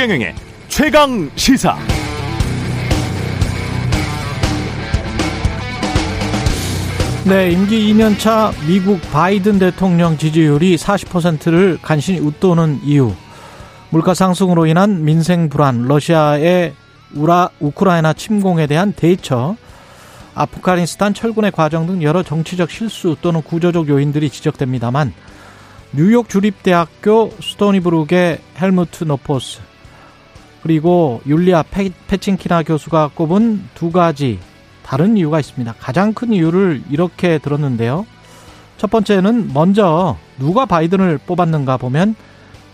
최경영의 최강 시사. 네, 임기 2년차 미국 바이든 대통령 지지율이 40%를 간신히 웃도는 이유. 물가 상승으로 인한 민생 불안, 러시아의 우라, 우크라이나 침공에 대한 대처, 아프가니스탄 철군의 과정 등 여러 정치적 실수 또는 구조적 요인들이 지적됩니다만 뉴욕 주립대학교 스토니브룩의 헬무트 노포스 그리고 율리아 페친키나 교수가 꼽은 두 가지 다른 이유가 있습니다. 가장 큰 이유를 이렇게 들었는데요. 첫 번째는 먼저 누가 바이든을 뽑았는가 보면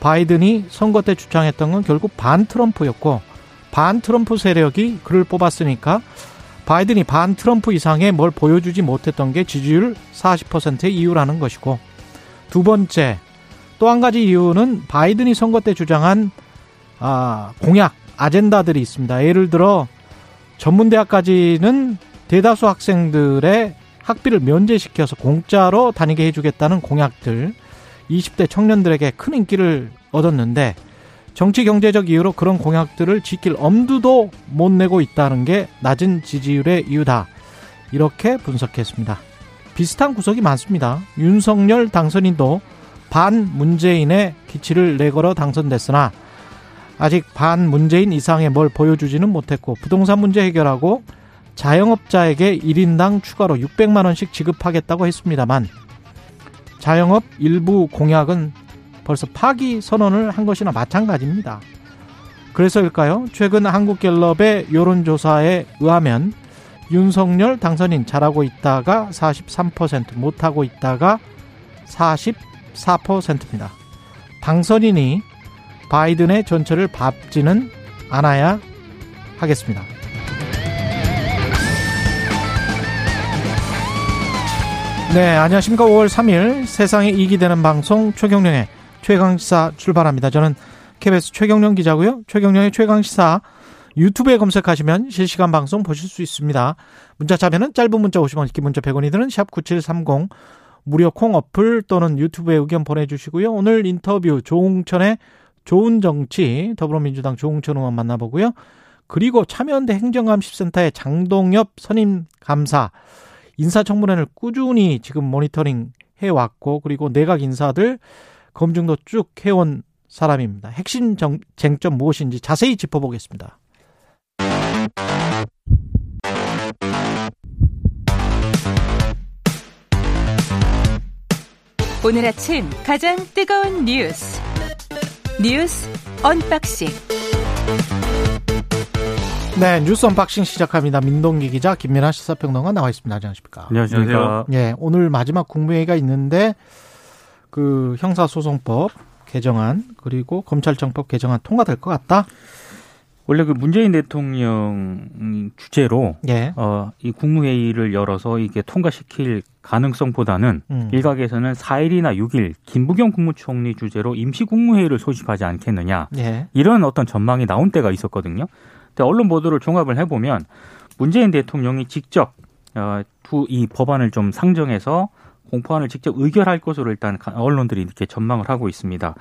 바이든이 선거 때 주장했던 건 결국 반 트럼프였고 반 트럼프 세력이 그를 뽑았으니까 바이든이 반 트럼프 이상의 뭘 보여주지 못했던 게 지지율 40%의 이유라는 것이고 두 번째 또 한 가지 이유는 바이든이 선거 때 주장한 아, 공약 아젠다들이 있습니다. 예를 들어 전문대학까지는 대다수 학생들의 학비를 면제시켜서 공짜로 다니게 해주겠다는 공약들 20대 청년들에게 큰 인기를 얻었는데 정치 경제적 이유로 그런 공약들을 지킬 엄두도 못 내고 있다는 게 낮은 지지율의 이유다. 이렇게 분석했습니다. 비슷한 구석이 많습니다. 윤석열 당선인도 반 문재인의 기치를 내걸어 당선됐으나 아직 반 문재인 이상의 뭘 보여주지는 못했고 부동산 문제 해결하고 자영업자에게 1인당 추가로 600만 원씩 지급하겠다고 했습니다만 자영업 일부 공약은 벌써 파기 선언을 한 것이나 마찬가지입니다. 그래서일까요? 최근 한국갤럽의 여론조사에 의하면 윤석열 당선인 잘하고 있다가 43% 못하고 있다가 44%입니다. 당선인이 바이든의 전철을 밟지는 않아야 하겠습니다. 네, 안녕하십니까. 5월 3일 세상에 이익이 되는 방송 최경령의 최강시사 출발합니다. 저는 KBS 최경령 기자고요. 최경령의 최강시사 유튜브에 검색하시면 실시간 방송 보실 수 있습니다. 문자 참여는 짧은 문자 50원, 긴 문자 100원이 드는 샵 9730 무료 콩 어플 또는 유튜브에 의견 보내주시고요. 오늘 인터뷰 조웅천의 좋은 정치 더불어민주당 조웅천 의원 만나보고요. 그리고 참여연대 행정감시센터의 장동엽 선임 감사 인사청문회를 꾸준히 지금 모니터링 해왔고 그리고 내각 인사들 검증도 쭉 해온 사람입니다. 핵심 정, 쟁점 무엇인지 자세히 짚어보겠습니다. 오늘 아침 가장 뜨거운 뉴스 뉴스 unboxing 네, 뉴스 unboxing 시작합니다. 민동기 기자, 김민아 시사평론가 나와 있습니다. 안녕하십니까? 안녕하세요. 예, 오늘 마지막 국무회의가 있는데 그 형사소송법 개정안 그리고 검찰청법 개정안 통과될 것 같다. 원래 그 문재인 대통령 주제로 예. 어, 이 국무회의를 열어서 이게 통과시킬 가능성보다는 음. 일각에서는 4일이나 6일 김부겸 국무총리 주제로 임시 국무회의를 소집하지 않겠느냐 예. 이런 어떤 전망이 나온 때가 있었거든요. 근데 언론 보도를 종합을 해보면 문재인 대통령이 직접 어, 두이 법안을 좀 상정해서 공포안을 직접 의결할 것으로 일단 언론들이 이렇게 전망을 하고 있습니다.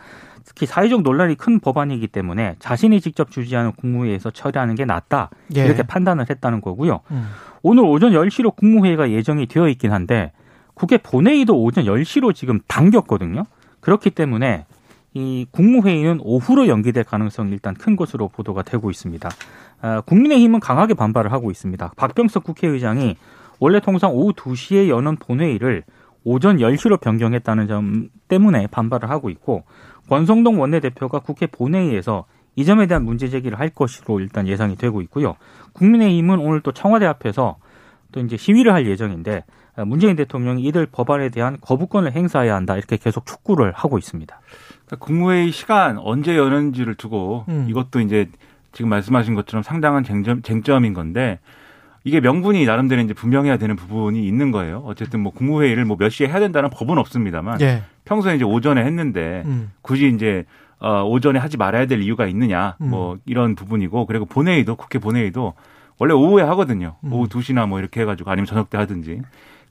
특히 사회적 논란이 큰 법안이기 때문에 자신이 직접 주재하는 국무회의에서 처리하는 게 낫다 예. 이렇게 판단을 했다는 거고요. 음. 오늘 오전 10시로 국무회의가 예정이 되어 있긴 한데 국회 본회의도 오전 10시로 지금 당겼거든요. 그렇기 때문에 이 국무회의는 오후로 연기될 가능성이 일단 큰 것으로 보도가 되고 있습니다. 아, 국민의힘은 강하게 반발을 하고 있습니다. 박병석 국회의장이 원래 통상 오후 2시에 여는 본회의를 오전 10시로 변경했다는 점 때문에 반발을 하고 있고 권성동 원내대표가 국회 본회의에서 이 점에 대한 문제 제기를 할 것으로 일단 예상이 되고 있고요. 국민의힘은 오늘 또 청와대 앞에서 또 이제 시위를 할 예정인데 문재인 대통령이 이들 법안에 대한 거부권을 행사해야 한다 이렇게 계속 촉구를 하고 있습니다. 그러니까 국무회의 시간 언제 여는지를 두고 음. 이것도 이제 지금 말씀하신 것처럼 상당한 쟁점, 쟁점인 건데 이게 명분이 나름대로 이제 분명해야 되는 부분이 있는 거예요. 어쨌든 뭐 국무회의를 뭐 몇 시에 해야 된다는 법은 없습니다만 예. 평소에 이제 오전에 했는데 음. 굳이 이제 어 오전에 하지 말아야 될 이유가 있느냐 음. 뭐 이런 부분이고 그리고 본회의도 국회 본회의도 원래 오후에 하거든요. 음. 오후 2시나 뭐 이렇게 해 가지고 아니면 저녁 때 하든지.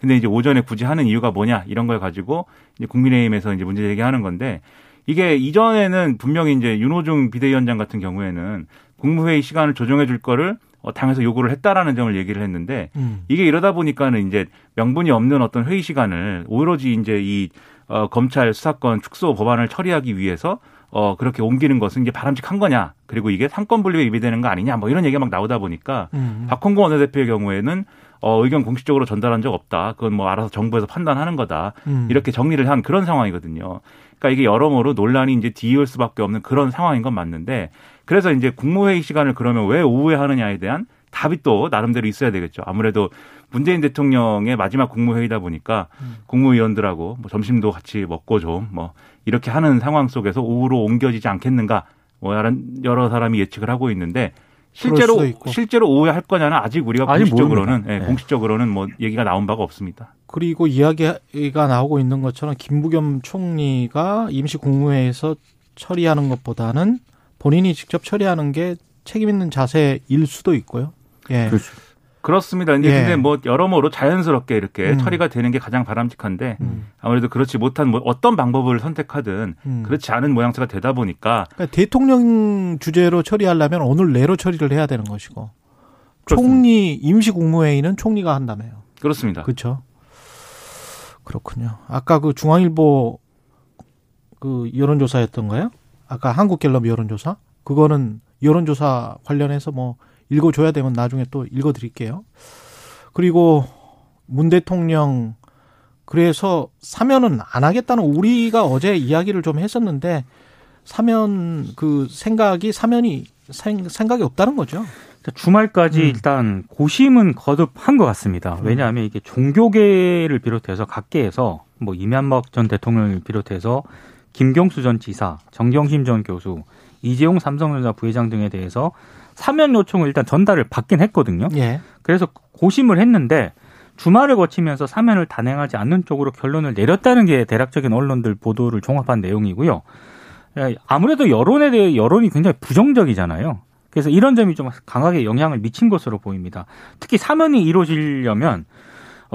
근데 이제 오전에 굳이 하는 이유가 뭐냐 이런 걸 가지고 이제 국민의힘에서 이제 문제 제기하는 건데 이게 이전에는 분명히 이제 윤호중 비대위원장 같은 경우에는 국무회의 시간을 조정해 줄 거를 어, 당에서 요구를 했다라는 점을 얘기를 했는데 음. 이게 이러다 보니까는 이제 명분이 없는 어떤 회의 시간을 오로지 이제 이 어, 검찰 수사권 축소 법안을 처리하기 위해서 어, 그렇게 옮기는 것은 이게 바람직한 거냐. 그리고 이게 상권 분립에 위배되는 거 아니냐. 뭐 이런 얘기가 막 나오다 보니까 음. 박홍구 원내대표의 경우에는 어, 의견 공식적으로 전달한 적 없다. 그건 뭐 알아서 정부에서 판단하는 거다. 음. 이렇게 정리를 한 그런 상황이거든요. 그러니까 이게 여러모로 논란이 이제 뒤이을 수밖에 없는 그런 상황인 건 맞는데 그래서 이제 국무회의 시간을 그러면 왜 오후에 하느냐에 대한 답이 또 나름대로 있어야 되겠죠. 아무래도 문재인 대통령의 마지막 국무회의다 보니까 국무위원들하고 뭐 점심도 같이 먹고 좀 뭐 이렇게 하는 상황 속에서 오후로 옮겨지지 않겠는가 뭐 여러, 여러 사람이 예측을 하고 있는데 실제로. 실제로 오후에 할 거냐는 아직 우리가 아직 공식적으로는. 예, 네. 공식적으로는 뭐 얘기가 나온 바가 없습니다. 그리고 이야기가 나오고 있는 것처럼 김부겸 총리가 임시 국무회에서 처리하는 것보다는 본인이 직접 처리하는 게 책임 있는 자세일 수도 있고요. 예. 그렇죠. 그렇습니다. 근데, 예. 근데 뭐 여러모로 자연스럽게 이렇게 음. 처리가 되는 게 가장 바람직한데 음. 아무래도 그렇지 못한 뭐 어떤 방법을 선택하든 음. 그렇지 않은 모양새가 되다 보니까 그러니까 대통령 주제로 처리하려면 오늘 내로 처리를 해야 되는 것이고 그렇습니다. 총리 임시 국무회의는 총리가 한다며요. 그렇습니다. 그렇죠. 그렇군요. 아까 그 중앙일보 그 여론조사였던가요? 아까 한국갤럽 여론조사? 그거는 여론조사 관련해서 뭐 읽어줘야 되면 나중에 또 읽어드릴게요. 그리고 문 대통령 그래서 사면은 안 하겠다는 우리가 어제 이야기를 좀 했었는데 사면 그 생각이 사면이 생- 생각이 없다는 거죠. 주말까지 음. 일단 고심은 거듭한 것 같습니다. 왜냐하면 이게 종교계를 비롯해서 각계에서 뭐 이명박 전 대통령을 비롯해서 김경수 전 지사, 정경심 전 교수, 이재용 삼성전자 부회장 등에 대해서 사면 요청을 일단 전달을 받긴 했거든요. 예. 그래서 고심을 했는데 주말을 거치면서 사면을 단행하지 않는 쪽으로 결론을 내렸다는 게 대략적인 언론들 보도를 종합한 내용이고요. 예, 아무래도 여론에 대해 여론이 굉장히 부정적이잖아요. 그래서 이런 점이 좀 강하게 영향을 미친 것으로 보입니다. 특히 사면이 이루어지려면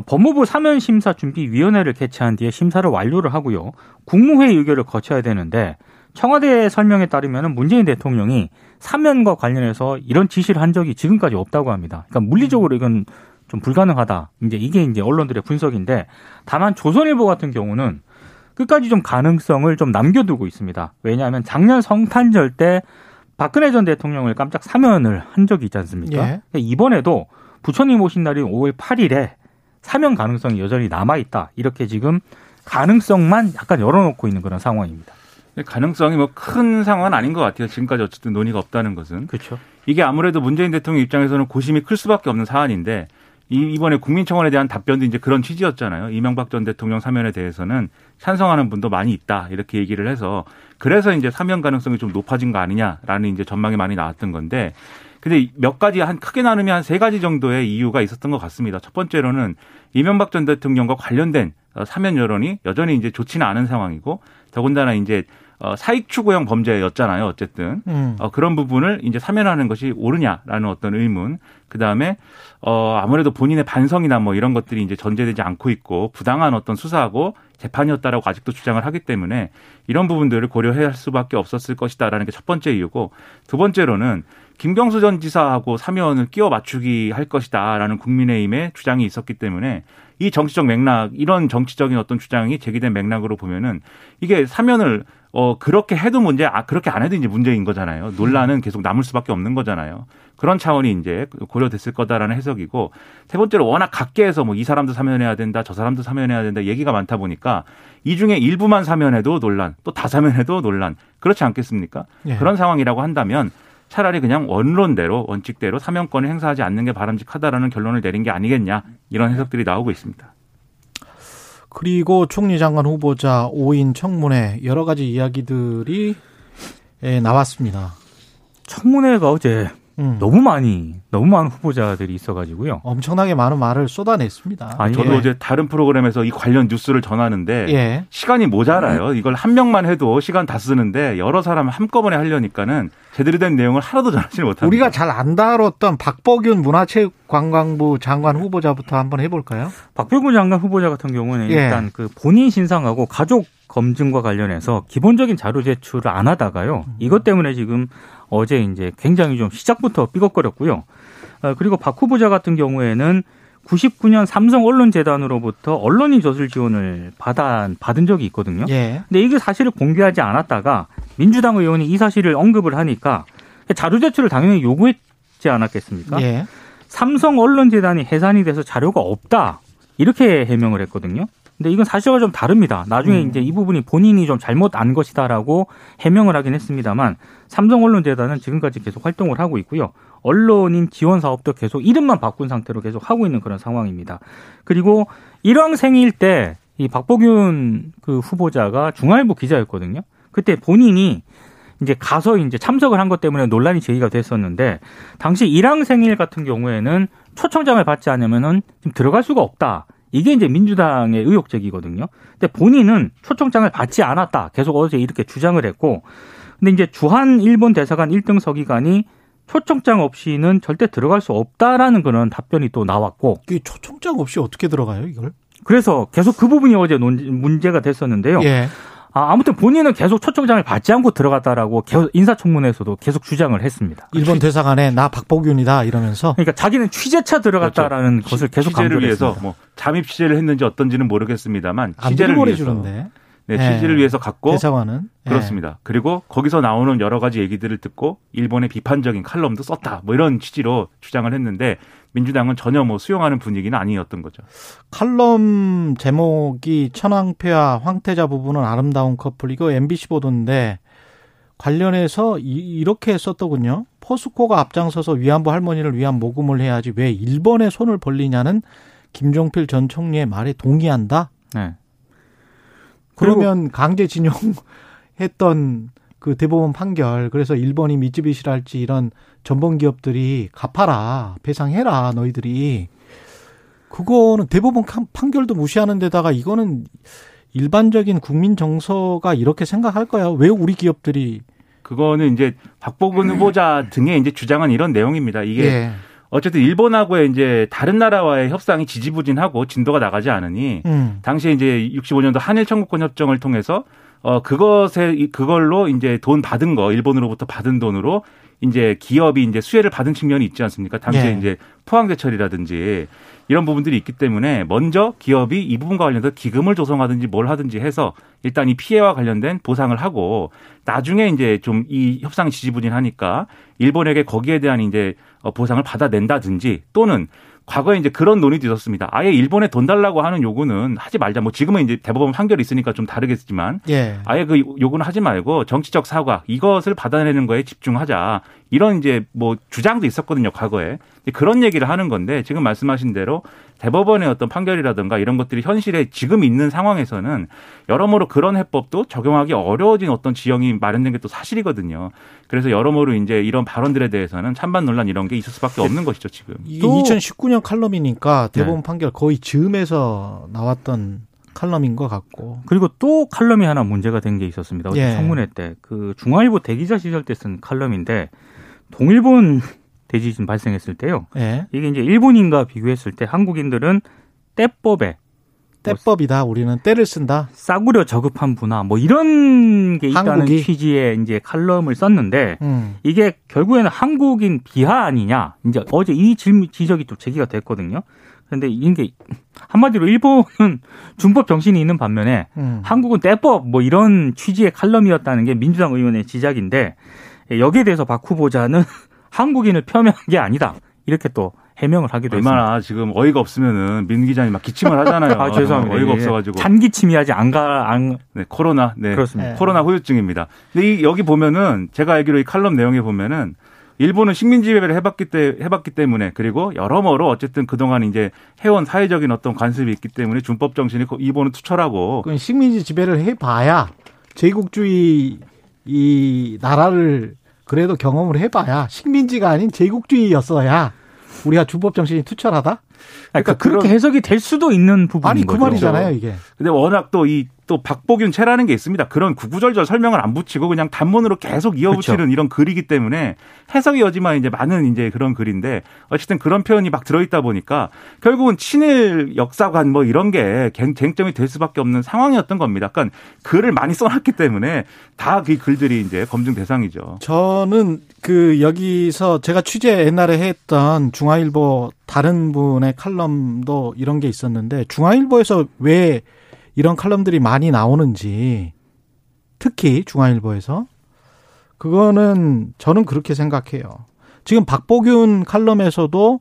법무부 사면심사준비위원회를 개최한 뒤에 심사를 완료를 하고요. 국무회의 의결을 거쳐야 되는데 청와대 설명에 따르면 문재인 대통령이 사면과 관련해서 이런 지시를 한 적이 지금까지 없다고 합니다. 그러니까 물리적으로 이건 좀 불가능하다. 이제 이게 이제 언론들의 분석인데 다만 조선일보 같은 경우는 끝까지 좀 가능성을 좀 남겨두고 있습니다. 왜냐하면 작년 성탄절 때 박근혜 전 대통령을 깜짝 사면을 한 적이 있지 않습니까? 예. 그러니까 이번에도 부처님 오신 날인 5월 8일에 사면 가능성이 여전히 남아 있다. 이렇게 지금 가능성만 약간 열어놓고 있는 그런 상황입니다. 가능성이 뭐 큰 상황은 아닌 것 같아요. 지금까지 어쨌든 논의가 없다는 것은 그렇죠. 이게 아무래도 문재인 대통령 입장에서는 고심이 클 수밖에 없는 사안인데 이- 이번에 국민청원에 대한 답변도 이제 그런 취지였잖아요. 이명박 전 대통령 사면에 대해서는 찬성하는 분도 많이 있다 이렇게 얘기를 해서 그래서 이제 사면 가능성이 좀 높아진 거 아니냐라는 이제 전망이 많이 나왔던 건데 근데 몇 가지 한 크게 나누면 한 세 가지 정도의 이유가 있었던 것 같습니다. 첫 번째로는 이명박 전 대통령과 관련된 어, 사면 여론이 여전히 이제 좋지는 않은 상황이고 더군다나 이제 어, 사익 추구형 범죄였잖아요. 어쨌든 음. 어, 그런 부분을 이제 사면하는 것이 옳으냐라는 어떤 의문. 그 다음에 어, 아무래도 본인의 반성이나 뭐 이런 것들이 이제 전제되지 않고 있고 부당한 어떤 수사하고 재판이었다라고 아직도 주장을 하기 때문에 이런 부분들을 고려해야 할 수밖에 없었을 것이다라는 게 첫 번째 이유고 두 번째로는 김경수 전 지사하고 사면을 끼워 맞추기 할 것이다라는 국민의힘의 주장이 있었기 때문에 이 정치적 맥락 이런 정치적인 어떤 주장이 제기된 맥락으로 보면은 이게 사면을 어 그렇게 해도 문제 아 그렇게 안 해도 이제 문제인 거잖아요. 논란은 계속 남을 수밖에 없는 거잖아요. 그런 차원이 이제 고려됐을 거다라는 해석이고 세 번째로 워낙 각계에서 뭐 이 사람도 사면해야 된다, 저 사람도 사면해야 된다 얘기가 많다 보니까 이 중에 일부만 사면해도 논란, 또 다 사면해도 논란 그렇지 않겠습니까? 예. 그런 상황이라고 한다면 차라리 그냥 원론대로 원칙대로 사면권을 행사하지 않는 게 바람직하다라는 결론을 내린 게 아니겠냐 이런 해석들이 나오고 있습니다. 그리고 총리 장관 후보자 5인 청문회 여러 가지 이야기들이 예, 나왔습니다. 청문회가 어제 음. 너무 많이 너무 많은 후보자들이 있어가지고요. 엄청나게 많은 말을 쏟아냈습니다. 아니, 저도 예. 어제 다른 프로그램에서 이 관련 뉴스를 전하는데 예. 시간이 모자라요. 이걸 한 명만 해도 시간 다 쓰는데 여러 사람 한꺼번에 하려니까는 제대로 된 내용을 하나도 전하지 못합니다. 우리가 잘 안 다뤘던 박복윤 문화체육관광부 장관 후보자부터 한번 해볼까요? 박병구 장관 후보자 같은 경우는 예. 일단 그 본인 신상하고 가족 검증과 관련해서 기본적인 자료 제출을 안 하다가요. 이것 때문에 지금 어제 이제 굉장히 좀 시작부터 삐걱거렸고요. 어, 그리고 박 후보자 같은 경우에는 99년 삼성 언론재단으로부터 언론인 저술 지원을 받아, 받은 적이 있거든요. 예. 근데 이게 사실을 공개하지 않았다가 민주당 의원이 이 사실을 언급을 하니까 자료 제출을 당연히 요구했지 않았겠습니까? 예. 삼성 언론재단이 해산이 돼서 자료가 없다. 이렇게 해명을 했거든요. 근데 이건 사실과 좀 다릅니다. 나중에 음. 이제 이 부분이 본인이 좀 잘못 안 것이다라고 해명을 하긴 했습니다만 삼성 언론재단은 지금까지 계속 활동을 하고 있고요. 언론인 지원 사업도 계속 이름만 바꾼 상태로 계속 하고 있는 그런 상황입니다. 그리고 일왕생일 때 이 박보균 그 후보자가 중앙일보 기자였거든요. 그때 본인이 이제 가서 이제 참석을 한 것 때문에 논란이 제기가 됐었는데 당시 일왕생일 같은 경우에는 초청장을 받지 않으면은 지금 들어갈 수가 없다. 이게 이제 민주당의 의혹 제기거든요. 근데 본인은 초청장을 받지 않았다. 계속 어제 이렇게 주장을 했고 근데 이제 주한 일본 대사관 1등 서기관이 초청장 없이는 절대 들어갈 수 없다라는 그런 답변이 또 나왔고 이 초청장 없이 어떻게 들어가요, 이걸? 그래서 계속 그 부분이 어제 논- 문제가 됐었는데요. 예. 아, 아무튼 본인은 계속 초청장을 받지 않고 들어갔다라고 계속 인사청문회에서도 계속 주장을 했습니다. 일본 대사관에 나 박보균이다 이러면서 그러니까 자기는 취재차 들어갔다라는 것을 계속 취재를 위해서 했습니다. 뭐 잠입 취재를 했는지 어떤지는 모르겠습니다만 안 취재를 위해서 보내주는데 네, 예. 취재를 위해서 갔고 대사관은 예. 그렇습니다. 그리고 거기서 나오는 여러 가지 얘기들을 듣고 일본의 비판적인 칼럼도 썼다. 뭐 이런 취지로 주장을 했는데 민주당은 전혀 뭐 수용하는 분위기는 아니었던 거죠. 칼럼 제목이 천황폐와 황태자 부부는 아름다운 커플 이거 MBC 보도인데 관련해서 이, 렇게 썼더군요. 포스코가 앞장서서 위안부 할머니를 위한 모금을 해야지 왜 일본에 손을 벌리냐는 김종필 전 총리의 말에 동의한다. 네. 그러면 강제징용 했던 그 대법원 판결 그래서 일본이 미쯔비시랄지 이런 전범 기업들이 갚아라 배상해라 너희들이 그거는 대법원 칸- 판결도 무시하는 데다가 이거는 일반적인 국민 정서가 이렇게 생각할 거야 왜 우리 기업들이 그거는 이제 박보근 후보자 등의 이제 주장은 이런 내용입니다. 이게 예. 어쨌든 일본하고의 이제 다른 나라와의 협상이 지지부진하고 진도가 나가지 않으니 음. 당시에 이제 65년도 한일 청구권 협정을 통해서 어 그것에 이- 그걸로 이제 돈 받은 거 일본으로부터 받은 돈으로 이제 기업이 이제 수혜를 받은 측면이 있지 않습니까? 당시에 예. 이제 포항제철이라든지 이런 부분들이 있기 때문에 먼저 기업이 이 부분과 관련해서 기금을 조성하든지 뭘 하든지 해서 일단 이 피해와 관련된 보상을 하고 나중에 이제 좀 이 협상이 지지부진하니까 일본에게 거기에 대한 이제 어, 보상을 받아낸다든지 또는 과거에 이제 그런 논의도 있었습니다. 아예 일본에 돈 달라고 하는 요구는 하지 말자. 뭐 지금은 이제 대법원 판결이 있으니까 좀 다르겠지만 예. 아예 그 요구는 하지 말고 정치적 사과 이것을 받아내는 거에 집중하자. 이런 이제 뭐 주장도 있었거든요, 과거에. 그런 얘기를 하는 건데 지금 말씀하신 대로 대법원의 어떤 판결이라든가 이런 것들이 현실에 지금 있는 상황에서는 여러모로 그런 해법도 적용하기 어려워진 어떤 지형이 마련된 게 또 사실이거든요. 그래서 여러모로 이제 이런 발언들에 대해서는 찬반 논란 이런 게 있을 수밖에 없는 것이죠, 지금. 이게 또- 2019년 칼럼이니까 대법원 네. 판결 거의 즈음에서 나왔던 칼럼인 것 같고 그리고 또 칼럼이 하나 문제가 된 게 있었습니다. 어제 예. 청문회 때 그 중앙일보 대기자 시절 때 쓴 칼럼인데 동일본 대지진 발생했을 때요. 예. 이게 이제 일본인과 비교했을 때 한국인들은 때법에 때법이다 우리는 때를 쓴다 싸구려 저급한 문화 뭐 이런 게 있다는 한국이? 취지의 이제 칼럼을 썼는데 음. 이게 결국에는 한국인 비하 아니냐 이제 어제 이 질문 지적이 또 제기가 됐거든요. 그런데 이게 한마디로 일본은 준법 정신이 있는 반면에 음. 한국은 때법 뭐 이런 취지의 칼럼이었다는 게 민주당 의원의 지적인데 여기에 대해서 박 후보자는 한국인을 폄훼한 게 아니다 이렇게 또 해명을 하기도 했습니다. 얼마나 지금 어이가 없으면은 민 기자님 막 기침을 하잖아요. 아 죄송합니다. 어이가 예. 없어가지고. 잔기침이하지 안가 안 네, 코로나. 네. 그렇습니다. 네. 코로나 후유증입니다. 근데 이 여기 보면은 제가 알기로 이 칼럼 내용에 보면은 일본은 식민 지배를 해봤기 때 해봤기 때문에 그리고 여러모로 어쨌든 그동안 이제 해온 사회적인 어떤 관습이 있기 때문에 준법 정신이 일본은 투철하고 그건 식민지 지배를 해봐야 제국주의 이 나라를 그래도 경험을 해봐야 식민지가 아닌 제국주의였어야 우리가 주법 정신이 투철하다. 그러니까 그러니까 그렇게 해석이 될 수도 있는 부분인 아니 그 거죠. 말이잖아요 이게. 근데 워낙 또 이 또 박보균 채라는 게 있습니다. 그런 구구절절 설명을 안 붙이고 그냥 단문으로 계속 이어붙이는 그렇죠. 이런 글이기 때문에 해석의 여지만 이제 많은 이제 그런 글인데 어쨌든 그런 표현이 막 들어있다 보니까 결국은 친일 역사관 뭐 이런 게 쟁점이 될 수밖에 없는 상황이었던 겁니다. 그러니까 글을 많이 써놨기 때문에 다 그 글들이 이제 검증 대상이죠. 저는 그 여기서 제가 취재 옛날에 했던 중앙일보 다른 분의 칼럼도 이런 게 있었는데 중앙일보에서 왜 이런 칼럼들이 많이 나오는지 특히 중앙일보에서 그거는 저는 그렇게 생각해요. 지금 박보균 칼럼에서도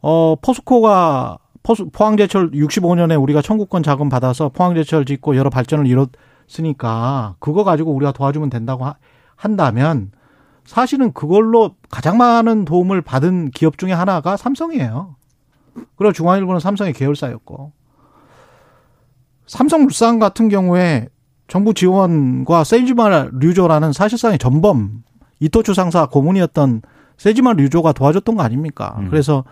어 포스코가 포스, 포항제철 65년에 우리가 청구권 자금 받아서 포항제철 짓고 여러 발전을 이뤘으니까 그거 가지고 우리가 도와주면 된다고 하, 한다면 사실은 그걸로 가장 많은 도움을 받은 기업 중에 하나가 삼성이에요. 그리고 중앙일보는 삼성의 계열사였고 삼성물산 같은 경우에 정부 지원과 세이지마 류조라는 사실상의 전범 이토추 상사 고문이었던 세지마 류조가 도와줬던 거 아닙니까? 음. 그래서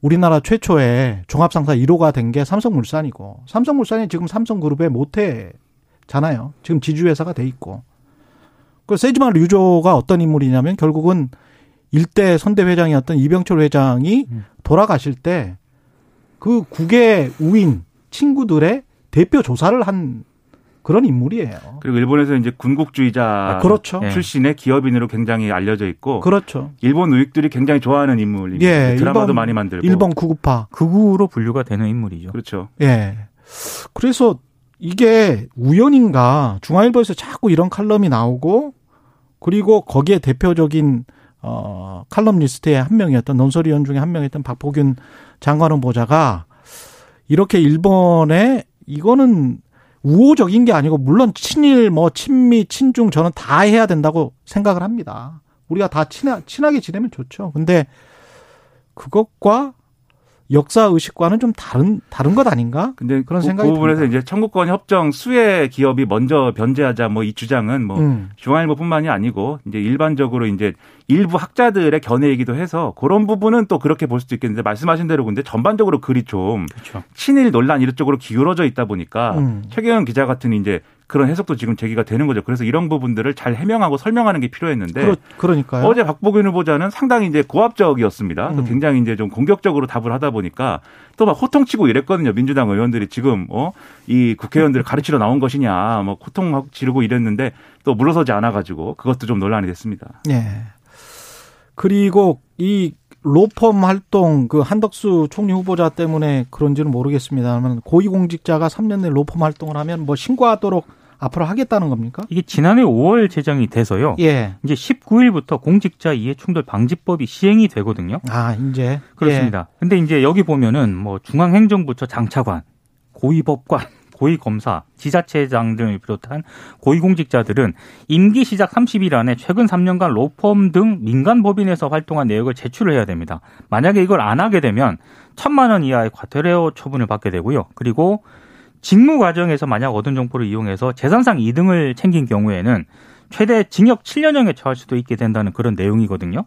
우리나라 최초의 종합상사 1호가 된 게 삼성물산이고 삼성물산이 지금 삼성그룹의 모태잖아요. 지금 지주회사가 돼 있고 그 세지마 류조가 어떤 인물이냐면 결국은 일대 선대 회장이었던 이병철 회장이 음. 돌아가실 때 그 국외 우인 친구들의 대표 조사를 한 그런 인물이에요. 그리고 일본에서 이제 군국주의자 아, 그렇죠. 출신의 기업인으로 굉장히 알려져 있고 그렇죠. 일본 우익들이 굉장히 좋아하는 인물입니다. 예, 드라마도 일본, 많이 만들고 일본 구구파 극우로 분류가 되는 인물이죠. 그렇죠. 예. 그래서 이게 우연인가 중앙일보에서 자꾸 이런 칼럼이 나오고 그리고 거기에 대표적인 어 칼럼 리스트의 한 명이었던 논설위원 중에 한 명이었던 박보균 장관원 보좌가 이렇게 일본에 이거는 우호적인 게 아니고 물론 친일 뭐 친미 친중 저는 다 해야 된다고 생각을 합니다. 우리가 다 친하, 친하게 지내면 좋죠. 근데 그것과 역사 의식과는 좀 다른 다른 것 아닌가? 근데 그런 그, 생각이 그 부분에서 듭니다. 이제 청구권 협정 수혜 기업이 먼저 변제하자 뭐 이 주장은 뭐 음. 중앙일보뿐만이 아니고 이제 일반적으로 이제 일부 학자들의 견해이기도 해서 그런 부분은 또 그렇게 볼 수도 있겠는데 말씀하신 대로 근데 전반적으로 글이 좀 그렇죠. 친일 논란 이런 쪽으로 기울어져 있다 보니까 음. 최경영 기자 같은 이제 그런 해석도 지금 제기가 되는 거죠. 그래서 이런 부분들을 잘 해명하고 설명하는 게 필요했는데 그러, 니까요 어제 박보균 후보자는 상당히 이제 고압적이었습니다. 음. 굉장히 이제 좀 공격적으로 답을 하다 보니까 또 막 호통치고 이랬거든요. 민주당 의원들이 지금 어이 국회의원들을 가르치러 나온 것이냐 뭐 호통 지르고 이랬는데 또 물러서지 않아 가지고 그것도 좀 논란이 됐습니다. 네. 그리고 이 로펌 활동 그 한덕수 총리 후보자 때문에 그런지는 모르겠습니다만 고위공직자가 3년 내 로펌 활동을 하면 뭐 신고하도록 앞으로 하겠다는 겁니까? 이게 지난해 5월 제정이 돼서요. 예. 이제 19일부터 공직자 이해 충돌 방지법이 시행이 되거든요. 아, 이제 그렇습니다. 예. 근데 이제 여기 보면은 뭐 중앙행정부처 장차관, 고위법관 고위검사, 지자체장 등을 비롯한 고위공직자들은 임기 시작 30일 안에 최근 3년간 로펌 등 민간 법인에서 활동한 내역을 제출을 해야 됩니다. 만약에 이걸 안 하게 되면 천만 원 이하의 과태료 처분을 받게 되고요. 그리고 직무 과정에서 만약 얻은 정보를 이용해서 재산상 이등을 챙긴 경우에는 최대 징역 7년형에 처할 수도 있게 된다는 그런 내용이거든요.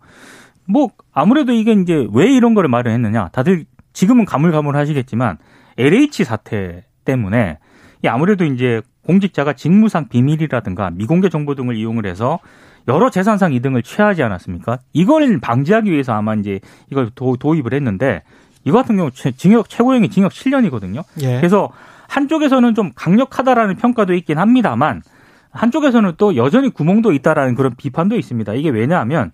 뭐 아무래도 이게 이제 왜 이런 거를 말을 했느냐? 다들 지금은 가물가물 하시겠지만 LH 사태 때문에 아무래도 이제 공직자가 직무상 비밀이라든가 미공개 정보 등을 이용을 해서 여러 재산상 이등을 취하지 않았습니까? 이걸 방지하기 위해서 아마 이제 이걸 도, 입을 했는데 이거 같은 경우 징역 최고형이 징역 7년이거든요. 예. 그래서 한쪽에서는 좀 강력하다라는 평가도 있긴 합니다만 한쪽에서는 또 여전히 구멍도 있다라는 그런 비판도 있습니다. 이게 왜냐하면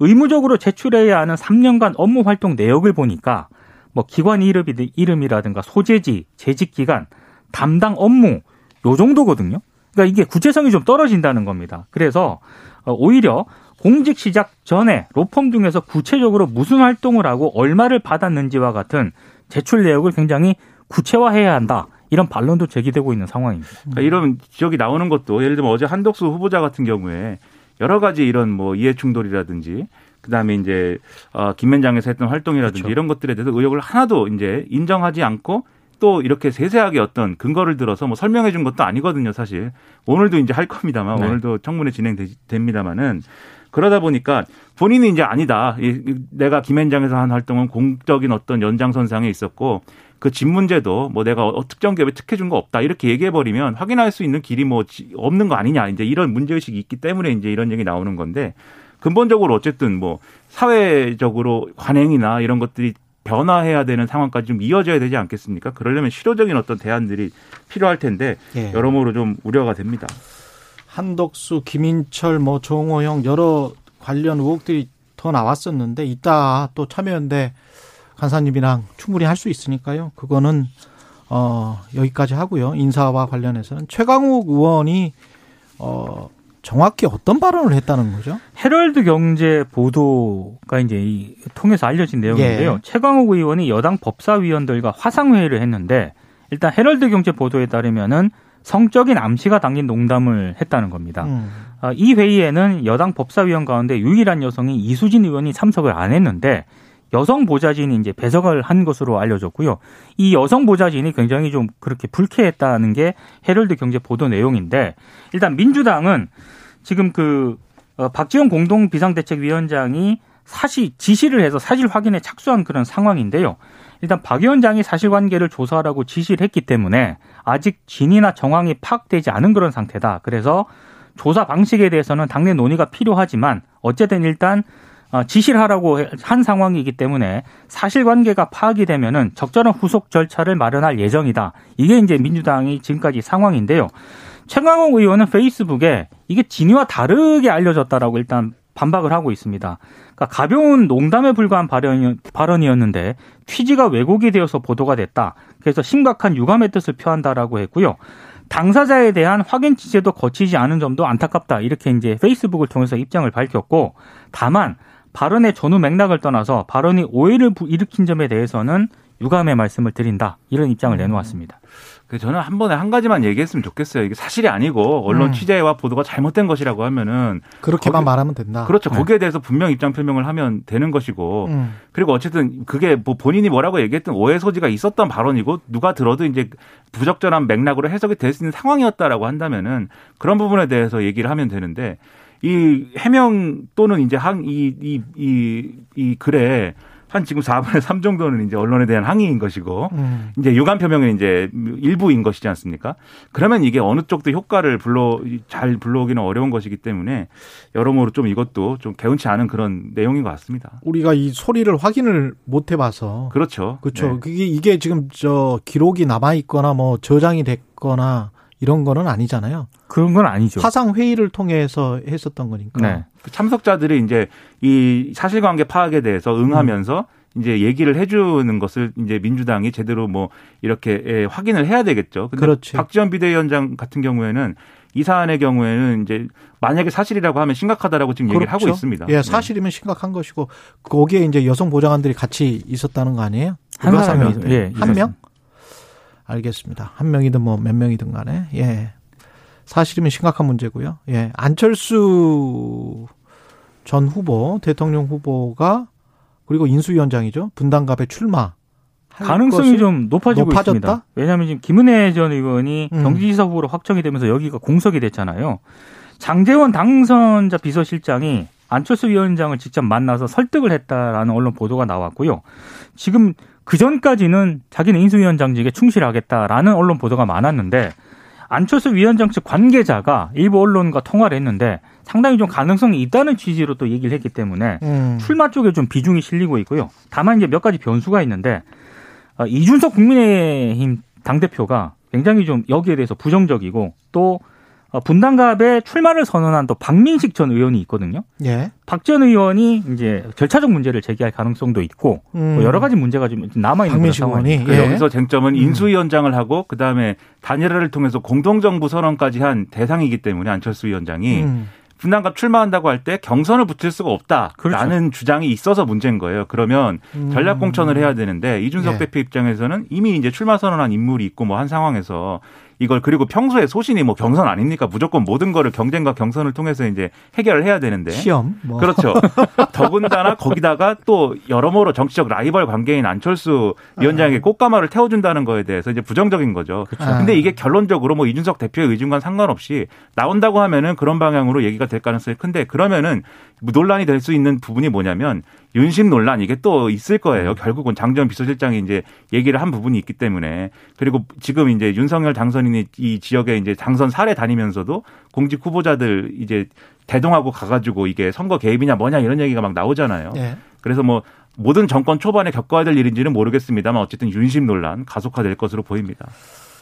의무적으로 제출해야 하는 3년간 업무 활동 내역을 보니까 뭐 기관 이름이, 이름이라든가 소재지, 재직 기간, 담당 업무 요 정도거든요. 그러니까 이게 구체성이 좀 떨어진다는 겁니다. 그래서 어, 오히려 공직 시작 전에 로펌 중에서 구체적으로 무슨 활동을 하고 얼마를 받았는지와 같은 제출 내역을 굉장히 구체화해야 한다. 이런 반론도 제기되고 있는 상황입니다. 그러니까 이런 지적이 나오는 것도 예를 들면 어제 한덕수 후보자 같은 경우에 여러 가지 이런 뭐 이해 충돌이라든지 그다음에 이제 어 김현장에서 했던 활동이라든지 그렇죠. 이런 것들에 대해서 의혹을 하나도 이제 인정하지 않고 또 이렇게 세세하게 어떤 근거를 들어서 뭐 설명해 준 것도 아니거든요, 사실. 오늘도 이제 할 겁니다만 네. 오늘도 청문회 진행됩니다마는 그러다 보니까 본인이 이제 아니다. 내가 김앤장에서 한 활동은 공적인 어떤 연장선상에 있었고 그 집 문제도 뭐 내가 어, 특정 기업에 특혜 준 거 없다 이렇게 얘기해 버리면 확인할 수 있는 길이 뭐 없는 거 아니냐 이제 이런 문제 의식이 있기 때문에 이제 이런 얘기 나오는 건데 근본적으로 어쨌든 뭐 사회적으로 관행이나 이런 것들이 변화해야 되는 상황까지 좀 이어져야 되지 않겠습니까? 그러려면 실효적인 어떤 대안들이 필요할 텐데 예. 여러모로 좀 우려가 됩니다. 한덕수, 김인철, 뭐 정호영 여러 관련 의혹들이 더 나왔었는데 이따 또 참여연대 간사님이랑 충분히 할 수 있으니까요. 그거는 어 여기까지 하고요. 인사와 관련해서는 최강욱 의원이 어 정확히 어떤 발언을 했다는 거죠? 헤럴드 경제 보도가 이제 통해서 알려진 내용인데요. 예. 최광욱 의원이 여당 법사위원들과 화상회의를 했는데 일단 헤럴드 경제 보도에 따르면은 성적인 암시가 담긴 농담을 했다는 겁니다. 음. 아, 이 회의에는 여당 법사위원 가운데 유일한 여성이 이수진 의원이 참석을 안 했는데 여성 보좌진이 이제 배석을 한 것으로 알려졌고요. 이 여성 보좌진이 굉장히 좀 그렇게 불쾌했다는 게 헤럴드 경제 보도 내용인데 일단 민주당은 지금 그 어, 박지원 공동 비상대책위원장이 사실 지시를 해서 사실 확인에 착수한 그런 상황인데요. 일단 박 위원장이 사실관계를 조사하라고 지시를 했기 때문에 아직 진위나 정황이 파악되지 않은 그런 상태다. 그래서 조사 방식에 대해서는 당내 논의가 필요하지만 어쨌든 일단 어, 지시를 하라고 한 상황이기 때문에 사실관계가 파악이 되면은 적절한 후속 절차를 마련할 예정이다. 이게 이제 민주당이 지금까지 상황인데요. 최강욱 의원은 페이스북에 이게 진위와 다르게 알려졌다라고 일단 반박을 하고 있습니다. 그러니까 가벼운 농담에 불과한 발언이, 었는데 취지가 왜곡이 되어서 보도가 됐다. 그래서 심각한 유감의 뜻을 표한다라고 했고요. 당사자에 대한 확인 취재도 거치지 않은 점도 안타깝다. 이렇게 이제 페이스북을 통해서 입장을 밝혔고 다만 발언의 전후 맥락을 떠나서 발언이 오해를 일으킨 점에 대해서는 유감의 말씀을 드린다. 이런 입장을 음. 내놓았습니다. 그 저는 한 번에 한 가지만 얘기했으면 좋겠어요. 이게 사실이 아니고 언론 음. 취재와 보도가 잘못된 것이라고 하면은 그렇게만 거기, 말하면 된다. 그렇죠. 네. 거기에 대해서 분명 입장 표명을 하면 되는 것이고 음. 그리고 어쨌든 그게 뭐 본인이 뭐라고 얘기했던 오해 소지가 있었던 발언이고 누가 들어도 이제 부적절한 맥락으로 해석이 될 수 있는 상황이었다라고 한다면은 그런 부분에 대해서 얘기를 하면 되는데 이 해명 또는 이제 항이이이 이, 이 글에 한 지금 4분의 3 정도는 이제 언론에 대한 항의인 것이고 음. 이제 유감 표명은 이제 일부인 것이지 않습니까? 그러면 이게 어느 쪽도 효과를 불러 잘 불러오기는 어려운 것이기 때문에 여러모로 좀 이것도 좀 개운치 않은 그런 내용인 것 같습니다. 우리가 이 소리를 확인을 못 해봐서 그렇죠. 그렇죠. 네. 그게 이게 지금 저 기록이 남아 있거나 뭐 저장이 됐거나 이런 거는 아니잖아요. 그런 건 아니죠. 화상 회의를 통해서 했었던 거니까. 네. 그 참석자들이 이제 이 사실관계 파악에 대해서 응하면서 음. 이제 얘기를 해주는 것을 이제 민주당이 제대로 뭐 이렇게 예, 확인을 해야 되겠죠. 근데 그렇지. 박지원 비대위원장 같은 경우에는 이 사안의 경우에는 이제 만약에 사실이라고 하면 심각하다라고 지금 그렇죠. 얘기를 하고 있습니다. 예, 네. 사실이면 네. 심각한 것이고 거기에 이제 여성 보좌관들이 같이 있었다는 거 아니에요? 한 사람이 예, 한 명? 알겠습니다. 한 명이든 뭐 몇 명이든 간에. 예. 사실이면 심각한 문제고요. 예. 안철수 전 후보, 대통령 후보가 그리고 인수위원장이죠. 분당갑에 출마. 가능성이 좀 높아지고 높아졌다? 있습니다. 왜냐하면 지금 김은혜 전 의원이 음. 경기지사 후보로 확정이 되면서 여기가 공석이 됐잖아요. 장재원 당선자 비서실장이 안철수 위원장을 직접 만나서 설득을 했다라는 언론 보도가 나왔고요. 지금 그 전까지는 자기는 인수위원장직에 충실하겠다라는 언론 보도가 많았는데 안철수 위원장 측 관계자가 일부 언론과 통화를 했는데 상당히 좀 가능성이 있다는 취지로 또 얘기를 했기 때문에 음. 출마 쪽에 좀 비중이 실리고 있고요. 다만 이제 몇 가지 변수가 있는데 어, 이준석 국민의힘 당 대표가 굉장히 좀 여기에 대해서 부정적이고 또 어, 분당갑에 출마를 선언한 또 박민식 전 의원이 있거든요. 예. 박전 의원이 이제 절차적 문제를 제기할 가능성도 있고 음. 뭐 여러 가지 문제가 좀 남아 있는 그런 상황이. 예. 여기서 쟁점은 음. 인수위원장을 하고 그 다음에 단일화를 통해서 공동정부 선언까지 한 대상이기 때문에 안철수 위원장이 음. 분당갑 출마한다고 할 때 경선을 붙일 수가 없다라는 그렇죠. 주장이 있어서 문제인 거예요. 그러면 음. 전략 공천을 해야 되는데 이준석 예. 대표 입장에서는 이미 이제 출마 선언한 인물이 있고 뭐 한 상황에서 이걸 그리고 평소에 소신이 뭐 경선 아닙니까? 무조건 모든 거를 경쟁과 경선을 통해서 이제 해결을 해야 되는데. 시험. 뭐. 그렇죠. 더군다나 거기다가 또 여러모로 정치적 라이벌 관계인 안철수 위원장에게 꽃가마를 태워준다는 거에 대해서 이제 부정적인 거죠. 그렇죠. 근데 이게 결론적으로 뭐 이준석 대표의 의중과 상관없이 나온다고 하면은 그런 방향으로 얘기가 될 가능성이 큰데 그러면은 논란이 될 수 있는 부분이 뭐냐면 윤심 논란 이게 또 있을 거예요. 결국은 장전 비서실장이 이제 얘기를 한 부분이 있기 때문에 그리고 지금 이제 윤석열 당선인 이 이 지역에 이제 당선 사례 다니면서도 공직 후보자들 이제 대동하고 가가지고 이게 선거 개입이냐 뭐냐 이런 얘기가 막 나오잖아요. 예. 그래서 뭐 모든 정권 초반에 겪어야 될 일인지는 모르겠습니다만 어쨌든 윤심 논란 가속화될 것으로 보입니다.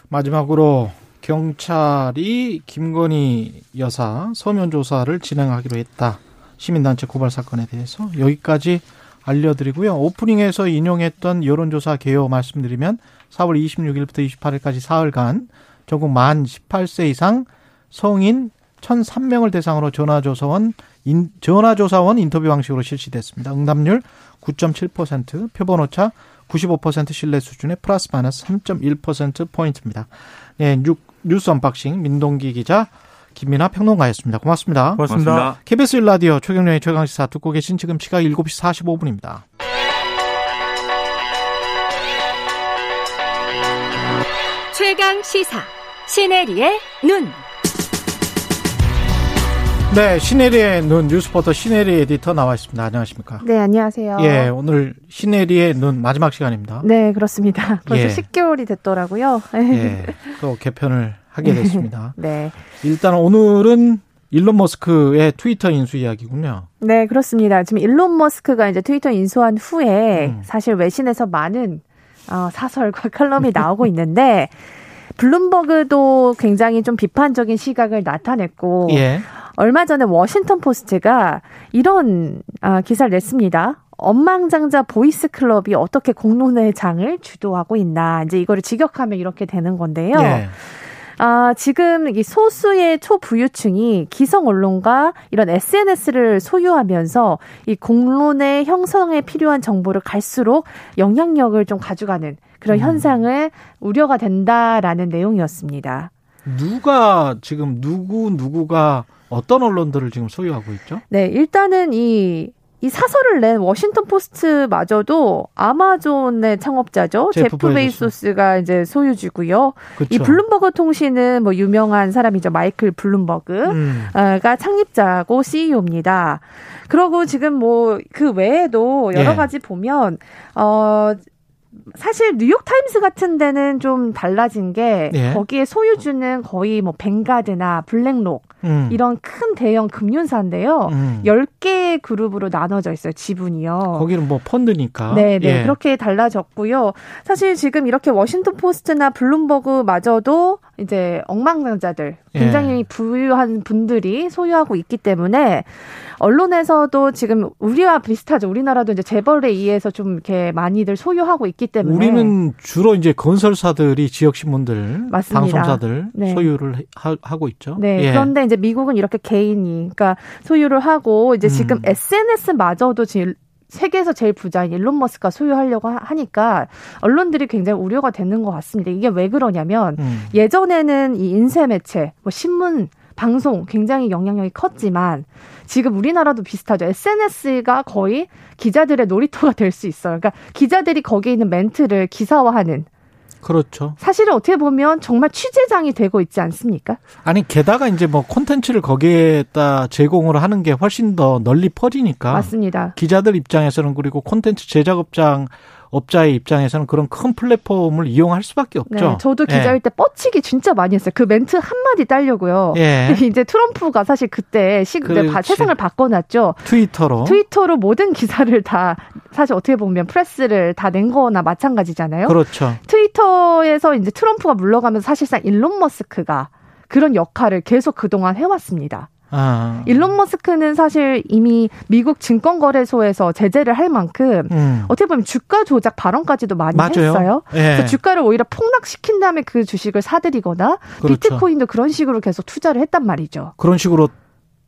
마지막으로 경찰이 김건희 여사 서면 조사를 진행하기로 했다. 시민단체 고발 사건에 대해서 여기까지 알려드리고요. 오프닝에서 인용했던 여론조사 개요 말씀드리면 4월 26일부터 28일까지 사흘간 전국 만 18세 이상 성인 1,003명을 대상으로 전화조사원 인, 전화조사원 인터뷰 방식으로 실시됐습니다. 응답률 9.7%, 표본 오차 95% 신뢰 수준의 플러스 마이너스 3.1% 포인트입니다. 네, 뉴스 unboxing 민동기 기자 김민아 평론가였습니다. 고맙습니다. 고맙습니다. KBS 1라디오 최경영의 최강시사 듣고 계신 지금 시각 7시 45분입니다. 최강 시사 신혜리의 눈. 네, 신혜리의 눈 뉴스포터 신혜리 에디터 나와 있습니다. 안녕하십니까? 네, 안녕하세요. 예, 오늘 시네리의 눈 마지막 시간입니다. 네, 그렇습니다. 벌써 예. 10개월이 됐더라고요. 예, 또 개편을 하게 됐습니다. 네. 일단 오늘은 일론 머스크의 트위터 인수 이야기군요. 네, 그렇습니다. 지금 일론 머스크가 이제 트위터 인수한 후에 음. 사실 외신에서 많은 어, 사설과 칼럼이 나오고 있는데 블룸버그도 굉장히 좀 비판적인 시각을 나타냈고 예. 얼마 전에 워싱턴 포스트가 이런 아, 기사를 냈습니다. 억만장자 boys club이 어떻게 공론의 장을 주도하고 있나 이제 이거를 직역하면 이렇게 되는 건데요. 예. 아, 지금 이 소수의 초부유층이 기성 언론과 이런 SNS를 소유하면서 이 공론의 형성에 필요한 정보를 갈수록 영향력을 좀 가져가는 그런 음. 현상을 우려가 된다라는 내용이었습니다. 누가 지금 누구 누구가 어떤 언론들을 지금 소유하고 있죠? 네, 일단은 이, 이 사설을 낸 워싱턴 포스트마저도 아마존의 창업자죠. 제프 제프, 베이조스가 이제 소유주고요. 그렇죠. 이 블룸버그 통신은 뭐 유명한 사람이죠. 마이클 블룸버그. 음. 가 창립자고 CEO입니다. 그러고 지금 뭐 그 외에도 여러 예. 가지 보면 어 사실 뉴욕 타임스 같은 데는 좀 달라진 게 예. 거기에 소유주는 거의 뭐 뱅가드나 블랙록 음. 이런 큰 대형 금융사인데요. 음. 10개 그룹으로 나눠져 있어요, 지분이요. 거기는 뭐 펀드니까. 네, 네. 예. 그렇게 달라졌고요. 사실 지금 이렇게 워싱턴 포스트나 블룸버그 마저도 이제 억만장자들, 예. 굉장히 부유한 분들이 소유하고 있기 때문에 언론에서도 지금 우리와 비슷하죠. 우리나라도 이제 재벌에 의해서 좀 이렇게 많이들 소유하고 있기 때문에 우리는 주로 이제 건설사들이 지역 신문들, 맞습니다. 방송사들 네. 소유를 하, 하고 있죠. 네. 예. 그런데 이제 미국은 이렇게 개인이, 그러니까 소유를 하고 이제 지금 음. SNS마저도 지금 세계에서 제일 부자인 일론 머스크가 소유하려고 하- 하니까 언론들이 굉장히 우려가 되는 것 같습니다. 이게 왜 그러냐면 음. 예전에는 이 인쇄 매체, 뭐 신문, 방송 굉장히 영향력이 컸지만 지금 우리나라도 비슷하죠. SNS가 거의 기자들의 놀이터가 될 수 있어요. 그러니까 기자들이 거기에 있는 멘트를 기사화하는 그렇죠. 사실은 어떻게 보면 정말 취재장이 되고 있지 않습니까? 아니 게다가 이제 뭐 콘텐츠를 거기에다 제공을 하는 게 훨씬 더 널리 퍼지니까 맞습니다. 기자들 입장에서는 그리고 콘텐츠 제작업장 업자의 입장에서는 그런 큰 플랫폼을 이용할 수밖에 없죠. 네, 저도 예. 기자일 때 뻗치기 진짜 많이 했어요. 그 멘트 한마디 따려고요. 예. 이제 트럼프가 사실 그때 시, 네. 세상을 바꿔놨죠. 트위터로 트위터로 모든 기사를 다 사실 어떻게 보면 프레스를 다 낸 거나 마찬가지잖아요. 그렇죠. 트위터에서 이제 트럼프가 물러가면서 사실상 일론 머스크가 그런 역할을 계속 그동안 해왔습니다. 아. 일론 머스크는 사실 이미 미국 증권거래소에서 제재를 할 만큼 음. 어떻게 보면 주가 조작 발언까지도 많이 맞아요. 했어요. 예. 그래서 주가를 오히려 폭락시킨 다음에 그 주식을 사들이거나 그렇죠. 비트코인도 그런 식으로 계속 투자를 했단 말이죠. 그런 식으로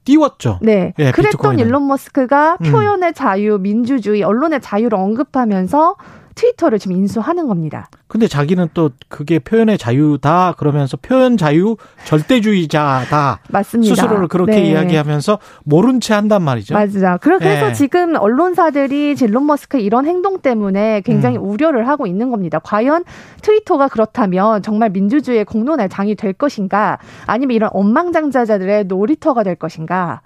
띄웠죠. 네. 예, 그랬던 비트코인은. 일론 머스크가 음. 표현의 자유, 민주주의, 언론의 자유를 언급하면서 트위터를 지금 인수하는 겁니다. 근데 자기는 또 그게 표현의 자유다 그러면서 표현 자유 절대주의자다. 맞습니다. 스스로를 그렇게 네. 이야기하면서 모른 채 한단 말이죠. 맞아. 그래서 예. 지금 언론사들이 일론 머스크의 이런 행동 때문에 굉장히 음. 우려를 하고 있는 겁니다. 과연 트위터가 그렇다면 정말 민주주의의 공론의 장이 될 것인가 아니면 이런 엉망장자자들의 놀이터가 될 것인가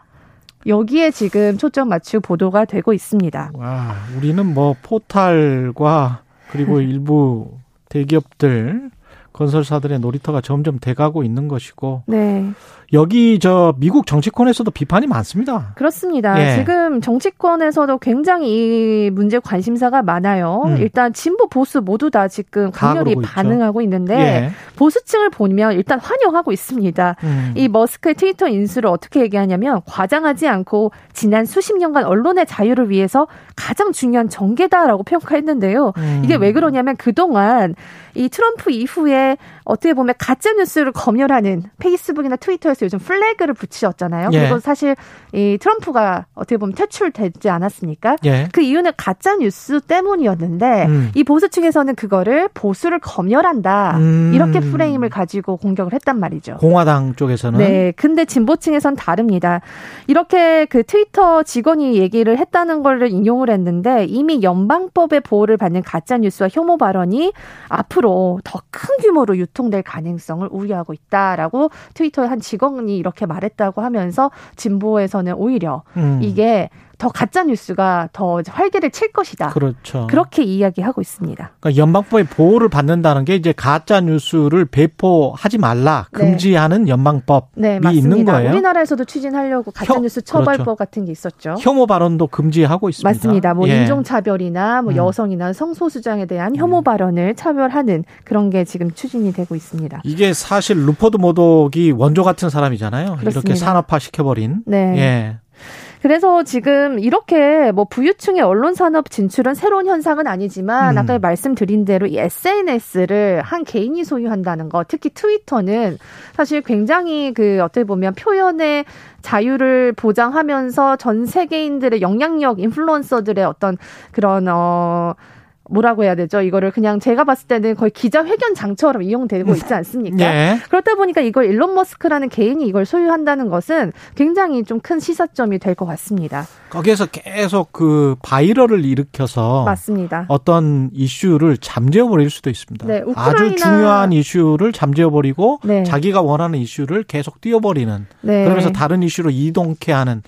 여기에 지금 초점 맞추고 보도가 되고 있습니다. 와, 우리는 뭐 포탈과 그리고 일부 대기업들 건설사들의 놀이터가 점점 돼가고 있는 것이고 네. 여기 저 미국 정치권에서도 비판이 많습니다. 그렇습니다. 예. 지금 정치권에서도 굉장히 이 문제 관심사가 많아요. 음. 일단 진보 보수 모두 다 지금 다 강렬히 그러고 있죠. 반응하고 있는데 예. 보수층을 보면 일단 환영하고 있습니다. 음. 이 머스크의 트위터 인수를 어떻게 얘기하냐면 과장하지 않고 지난 수십 년간 언론의 자유를 위해서 가장 중요한 전개다라고 평가했는데요. 음. 이게 왜 그러냐면 그동안 이 트럼프 이후에 어떻게 보면 가짜 뉴스를 검열하는 페이스북이나 트위터에서 요즘 flag를 붙이셨잖아요. 예. 그리고 사실 이 트럼프가 어떻게 보면 퇴출되지 않았습니까? 예. 그 이유는 가짜 뉴스 때문이었는데 음. 이 보수층에서는 그거를 보수를 검열한다 음. 이렇게 프레임을 가지고 공격을 했단 말이죠. 공화당 쪽에서는 네, 근데 진보층에선 다릅니다. 이렇게 그 트위터 직원이 얘기를 했다는 걸 인용을 했는데 이미 연방법의 보호를 받는 가짜 뉴스와 혐오 발언이 앞으로 더 큰 규모로 유통 될 가능성을 우려하고 있다라고 트위터의 한 직원이 이렇게 말했다고 하면서 진보에서는 오히려 음. 이게 더 가짜 뉴스가 더 활개를 칠 것이다. 그렇죠. 그렇게 이야기하고 있습니다. 그러니까 연방법의 보호를 받는다는 게 이제 가짜 뉴스를 배포하지 말라 네. 금지하는 연방법이 네, 있는 맞습니다. 거예요. 우리나라에서도 추진하려고 가짜 혀- 뉴스 처벌법 그렇죠. 같은 게 있었죠. 혐오 발언도 금지하고 있습니다. 맞습니다. 뭐 예. 인종 차별이나 뭐 음. 여성이나 성소수자에 대한 혐오 발언을 차별하는 그런 게 지금 추진이 되고 있습니다. 이게 사실 루퍼트 머독이 원조 같은 사람이잖아요. 이렇게 그렇습니다. 산업화 시켜버린. 네. 예. 그래서 지금 이렇게 뭐 부유층의 언론 산업 진출은 새로운 현상은 아니지만 음. 아까 말씀드린 대로 이 SNS를 한 개인이 소유한다는 거, 특히 트위터는 사실 굉장히 그 어떻게 보면 표현의 자유를 보장하면서 전 세계인들의 영향력 인플루언서들의 어떤 그런 어 뭐라고 해야 되죠? 이거를 그냥 제가 봤을 때는 거의 기자회견장처럼 이용되고 있지 않습니까? 예. 그렇다 보니까 이걸 일론 머스크라는 개인이 이걸 소유한다는 것은 굉장히 좀 큰 시사점이 될 것 같습니다. 거기에서 계속 그 바이럴을 일으켜서 맞습니다. 어떤 이슈를 잠재워 버릴 수도 있습니다. 네, 아주 중요한 이슈를 잠재워 버리고 네. 자기가 원하는 이슈를 계속 띄워 버리는 네. 그러면서 다른 이슈로 이동케 하는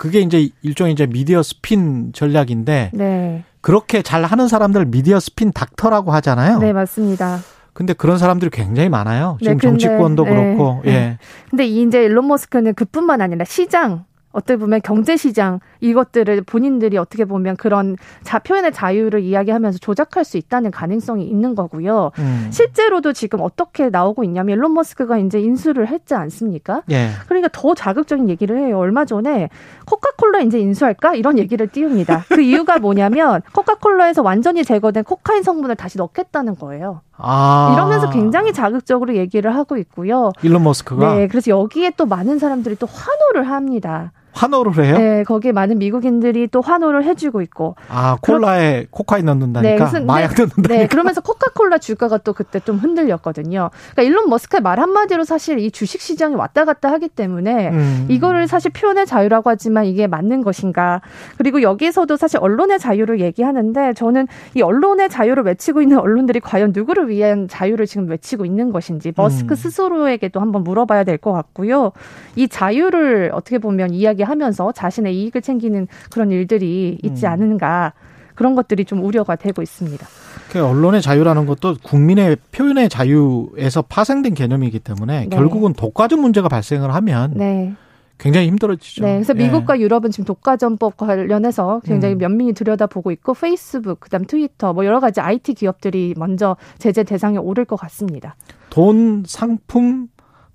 그게 이제 일종의 이제 미디어 스핀 전략인데 네. 그렇게 잘 하는 사람들 미디어 스핀 닥터라고 하잖아요. 네, 맞습니다. 근데 그런 사람들이 굉장히 많아요. 네, 지금 근데- 정치권도 네, 그렇고 네. 예. 근데 이 이제 일론 머스크는 그뿐만 아니라 시장 어떻게 보면 경제 시장 이것들을 본인들이 어떻게 보면 그런 자 표현의 자유를 이야기하면서 조작할 수 있다는 가능성이 있는 거고요. 음. 실제로도 지금 어떻게 나오고 있냐면 일론 머스크가 이제 인수를 했지 않습니까? 예. 그러니까 더 자극적인 얘기를 해요. 얼마 전에 코카콜라 이제 인수할까? 이런 얘기를 띄웁니다. 그 이유가 뭐냐면 코카콜라에서 완전히 제거된 코카인 성분을 다시 넣겠다는 거예요. 아. 이러면서 굉장히 자극적으로 얘기를 하고 있고요. 일론 머스크가 네, 그래서 여기에 또 많은 사람들이 또 환호를 합니다. 환호를 해요? 네, 거기에 많은 미국인들이 또 환호를 해주고 있고. 아, 콜라에 코카인 넣는다니까. 그래서- 마약 넣는다니까. 네, 그러면서 코카콜라 주가가 또 그때 좀 흔들렸거든요. 그러니까 일론 머스크의 말 한마디로 사실 이 주식 시장이 왔다 갔다 하기 때문에 음. 이거를 사실 표현의 자유라고 하지만 이게 맞는 것인가. 그리고 여기에서도 사실 언론의 자유를 얘기하는데 저는 이 언론의 자유를 외치고 있는 언론들이 과연 누구를 위한 자유를 지금 외치고 있는 것인지 머스크 음. 스스로에게도 한번 물어봐야 될 것 같고요. 이 자유를 어떻게 보면 이야기 하면서 자신의 이익을 챙기는 그런 일들이 있지 음. 않은가. 그런 것들이 좀 우려가 되고 있습니다. 그 언론의 자유라는 것도 국민의 표현의 자유에서 파생된 개념이기 때문에 네. 결국은 독과점 문제가 발생을 하면 네. 굉장히 힘들어지죠. 네, 그래서 예. 미국과 유럽은 지금 독과점법 관련해서 굉장히 음. 면밀히 들여다보고 있고 페이스북, 그다음 트위터 뭐 여러 가지 IT 기업들이 먼저 제재 대상에 오를 것 같습니다. 돈 상품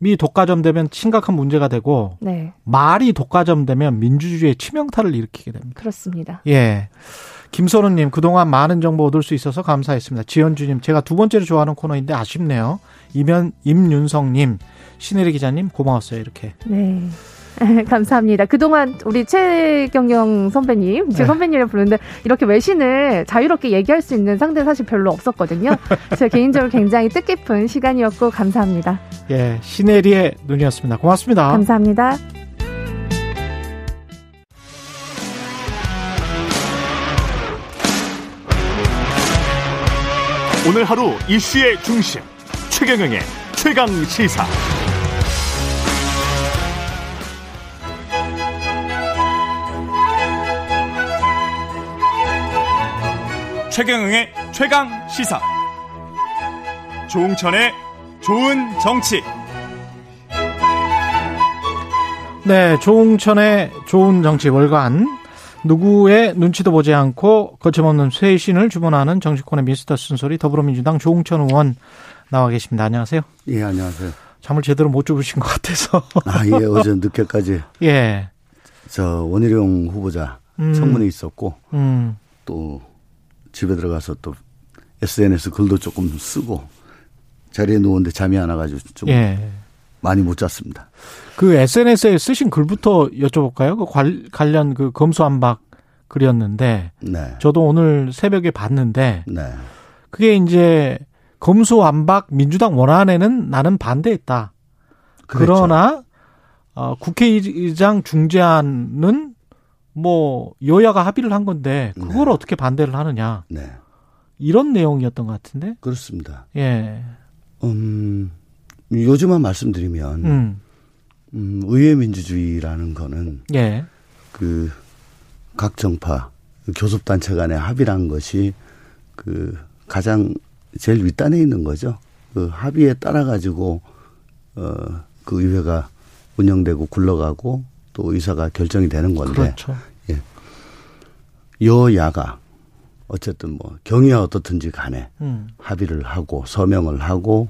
이 독과점되면 심각한 문제가 되고 네, 말이 독과점되면 민주주의의 치명타를 일으키게 됩니다. 그렇습니다. 예. 김선우님, 그동안 많은 정보 얻을 수 있어서 감사했습니다. 지현주님, 제가 두 번째로 좋아하는 코너인데 아쉽네요. 이면, 임윤성님, 신혜리 기자님, 고마웠어요. 이렇게. 네, 감사합니다. 그동안 우리 최경영 선배님, 제 네. 선배님을 부르는데 이렇게 외신을 자유롭게 얘기할 수 있는 상대 사실 별로 없었거든요. 제 개인적으로 굉장히 뜻깊은 시간이었고 감사합니다. 예, 시네리의 눈이었습니다. 고맙습니다. 감사합니다. 오늘 하루 이슈의 중심 최경영의 최강 시사. 최경영의 최강 시사. 조웅천의 좋은 정치. 네, 조웅천의 좋은 정치 월간 누구의 눈치도 보지 않고 거침없는 쇄신을 주문하는 정치권의 미스터 순소리 더불어민주당 조웅천 의원 나와 계십니다. 안녕하세요. 예, 안녕하세요. 잠을 제대로 못 주무신 것 같아서. 아, 예, 어제 늦게까지 예. 저 원희룡 후보자 음. 청문회 있었고 음. 또 집에 들어가서 또 SNS 글도 조금 쓰고 자리에 누웠는데 잠이 안 와가지고 좀 예. 많이 못 잤습니다. 그 SNS에 쓰신 글부터 여쭤볼까요? 그 관- 관련 그 검수안박 글이었는데 네. 저도 오늘 새벽에 봤는데 네. 그게 이제 검수안박 민주당 원안에는 나는 반대했다. 그랬죠. 그러나 어, 국회의장 중재안은 뭐 여야가 합의를 한 건데 그걸 네. 어떻게 반대를 하느냐 네. 이런 내용이었던 것 같은데 그렇습니다. 예, 음, 요즘만 말씀드리면 음, 음, 의회 민주주의라는 거는 예, 그각 정파 그 교섭 단체 간의 합의란 것이 그 가장 제일 윗단에 있는 거죠. 그 합의에 따라 가지고 어그 의회가 운영되고 굴러가고 또 의사가 결정이 되는 건데 그렇죠. 여야가 어쨌든 뭐 경위가 어떻든지 간에 음, 합의를 하고 서명을 하고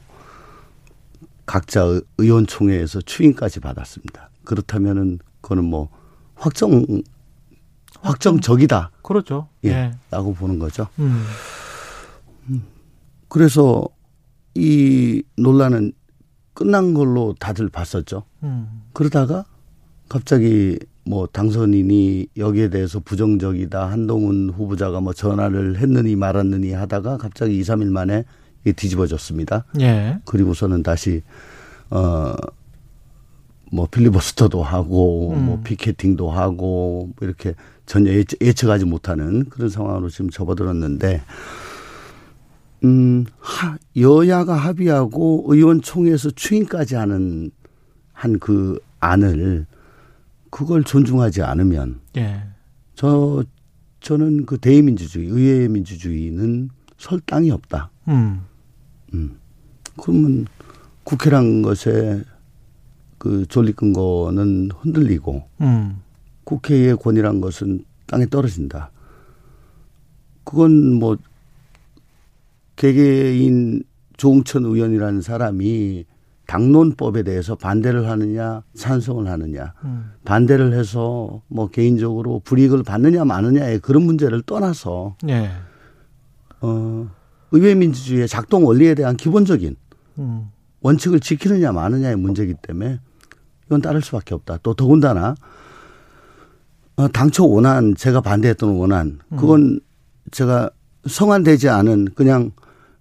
각자 의- 의원총회에서 추인까지 받았습니다. 그렇다면은 그거는 뭐 확정 확정적이다. 그렇죠. 예. 예, 라고 보는 거죠. 음, 그래서 이 논란은 끝난 걸로 다들 봤었죠. 음, 그러다가 갑자기 뭐 당선인이 여기에 대해서 부정적이다. 한동훈 후보자가 뭐 전화를 했느니 말았느니 하다가 갑자기 2, 3일 만에 이게 뒤집어졌습니다. 예, 그리고서는 다시 어뭐 필리버스터도 하고 음. 뭐 피켓팅도 하고 뭐 이렇게 전혀 예측, 예측 하지 못하는 그런 상황으로 지금 접어들었는데 음 하, 여야가 합의하고 의원총회에서 추인까지 하는 한 그 안을 그걸 존중하지 않으면 예, 저 저는 그 대의민주주의 의회 민주주의는 설 땅이 없다. 음, 그러면 국회란 것에 그 존립 근거는 흔들리고 음, 국회의 권위란 것은 땅에 떨어진다. 그건 뭐 개개인 조홍천 의원이라는 사람이 당론법에 대해서 반대를 하느냐 찬성을 하느냐 음, 반대를 해서 뭐 개인적으로 불이익을 받느냐 마느냐의 그런 문제를 떠나서 예, 어 의회 민주주의의 작동 원리에 대한 기본적인 음, 원칙을 지키느냐 마느냐의 문제이기 때문에 이건 따를 수밖에 없다. 또 더군다나 어, 당초 원안 제가 반대했던 원안 그건 제가 성안되지 않은 그냥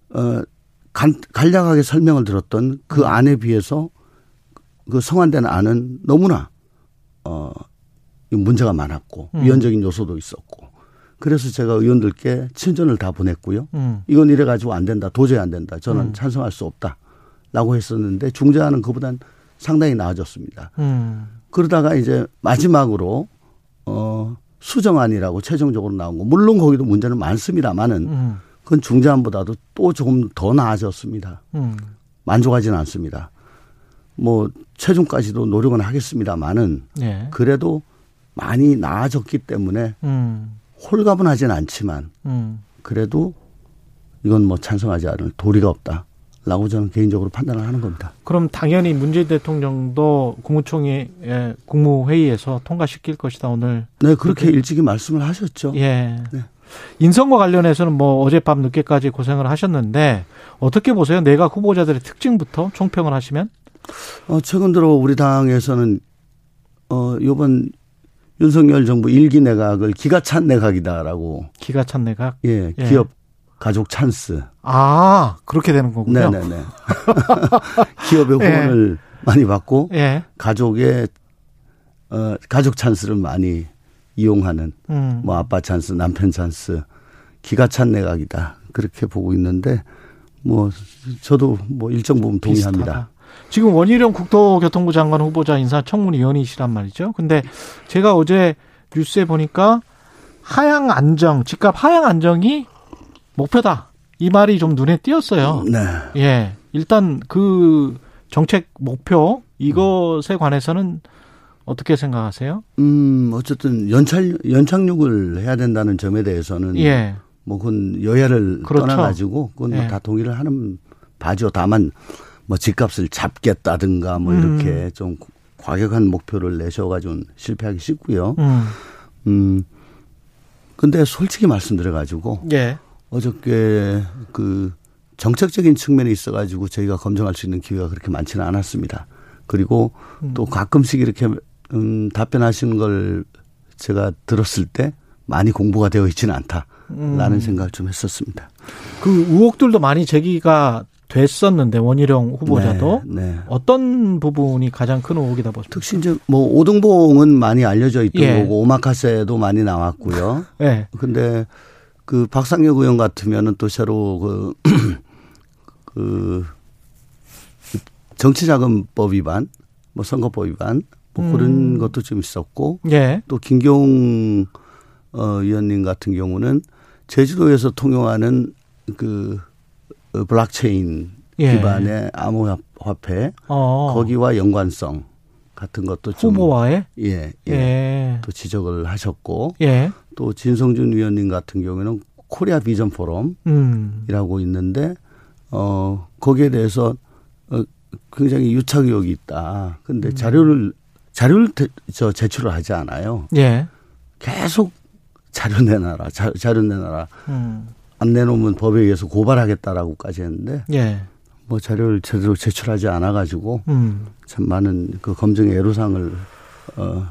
어 간, 간략하게 설명을 들었던 그 안에 비해서 그 성안된 안은 너무나 어 문제가 많았고 음. 위헌적인 요소도 있었고 그래서 제가 의원들께 친전을 다 보냈고요. 음, 이건 이래 가지고 안 된다. 도저히 안 된다. 저는 음. 찬성할 수 없다. 라고 했었는데 중재안은 그보단 상당히 나아졌습니다. 음, 그러다가 이제 마지막으로 어 수정안이라고 최종적으로 나온 거. 물론 거기도 문제는 많습니다만은 음, 그건 중재안보다도 또 조금 더 나아졌습니다. 음, 만족하지는 않습니다. 뭐 최종까지도 노력은 하겠습니다만은 예, 그래도 많이 나아졌기 때문에 음, 홀가분하진 않지만 음. 그래도 이건 뭐 찬성하지 않을 도리가 없다 라고 저는 개인적으로 판단을 하는 겁니다. 그럼 당연히 문재인 대통령도 국무총회 에, 국무회의에서 통과시킬 것이다 오늘. 네, 그렇게 일찍이 말씀을 하셨죠. 예. 네. 인선과 관련해서는 뭐 어젯밤 늦게까지 고생을 하셨는데 어떻게 보세요? 내각 후보자들의 특징부터 총평을 하시면? 어, 최근 들어 우리 당에서는 어 요번 윤석열 정부 일기 내각을 기가 찬 내각이다라고 기가 찬 내각. 예, 예. 기업 가족 찬스. 아 그렇게 되는 거군요. 네네네. 기업의 예. 후원을 많이 받고 예. 가족의 어 가족 찬스를 많이 이용하는 음. 뭐 아빠 찬스, 남편 찬스, 기가 찬 내각이다 그렇게 보고 있는데 뭐 저도 뭐 일정 부분 동의합니다. 비슷하다. 지금 원희룡 국토교통부 장관 후보자 인사 청문위원이시란 말이죠. 근데 제가 어제 뉴스에 보니까 하향 안정, 집값 하향 안정이 목표다. 이 말이 좀 눈에 띄었어요. 네. 예. 일단 그 정책 목표 이것에 관해서는 어떻게 생각하세요? 음 어쨌든 연착 연착륙을 해야 된다는 점에 대해서는 예. 뭐 그건 여야를 그렇죠. 떠나가지고 그건 예. 뭐다 동의를 하는 바죠. 다만 뭐 집값을 잡겠다든가 뭐 음. 이렇게 좀 과격한 목표를 내셔가지고는 실패하기 쉽고요. 음. 음 근데 솔직히 말씀드려가지고 예. 어저께 그 정책적인 측면에 있어가지고 저희가 검증할 수 있는 기회가 그렇게 많지는 않았습니다. 그리고 또 가끔씩 이렇게 음, 답변하시는 걸 제가 들었을 때 많이 공부가 되어 있지는 않다라는 생각을 좀 했었습니다. 그 의혹들도 많이 제기가 됐었는데 원희룡 후보자도 네, 네. 어떤 부분이 가장 큰 의혹이다 보십니까? 특히 이제 뭐 오등봉은 많이 알려져 있던 예. 거고 오마카세도 많이 나왔고요. 예. 근데 그 박상혁 의원 같으면은 또 새로 그, 그 정치자금법 위반, 뭐 선거법 위반, 뭐 그런 음. 것도 좀 있었고 예. 또 김경 어, 의원님 같은 경우는 제주도에서 통용하는 그 어, 블록체인 예. 기반의 암호화폐 어. 거기와 연관성 같은 것도 좀 후보와의 예, 예. 예. 또 지적을 하셨고 예. 또 진성준 위원님 같은 경우에는 코리아 비전 포럼이라고 음. 있는데 어 거기에 대해서 어 굉장히 유착 의혹이 있다. 근데 음. 자료를 자료를 대- 저 제출을 하지 않아요. 예. 계속 자료 내놔라, 자, 자료 내놔라. 음. 안 내놓으면 법에 의해서 고발하겠다라고까지 했는데 예. 뭐 자료를 제대로 제출하지 않아 가지고 음. 참 많은 그 검증의 애로사항을 어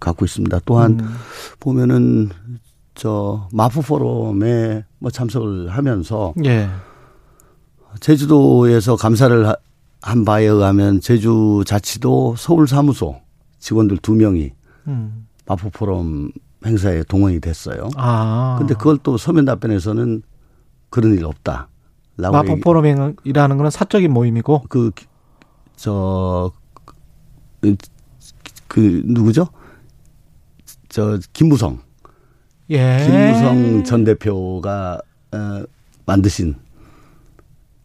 갖고 있습니다. 또한 음. 보면은 저 마포 포럼에 뭐 참석을 하면서 예. 제주도에서 감사를 하- 한 바에 의하면 제주 자치도 서울 사무소 직원들 두 명이 음. 마포 포럼 행사에 동원이 됐어요. 아. 근데 그걸 또 서면 답변에서는 그런 일 없다. 라고 마포 포럼이라는 거는 사적인 모임이고 그, 저, 그, 그 누구죠? 저, 김무성. 예. 김무성 전 대표가, 어, 만드신.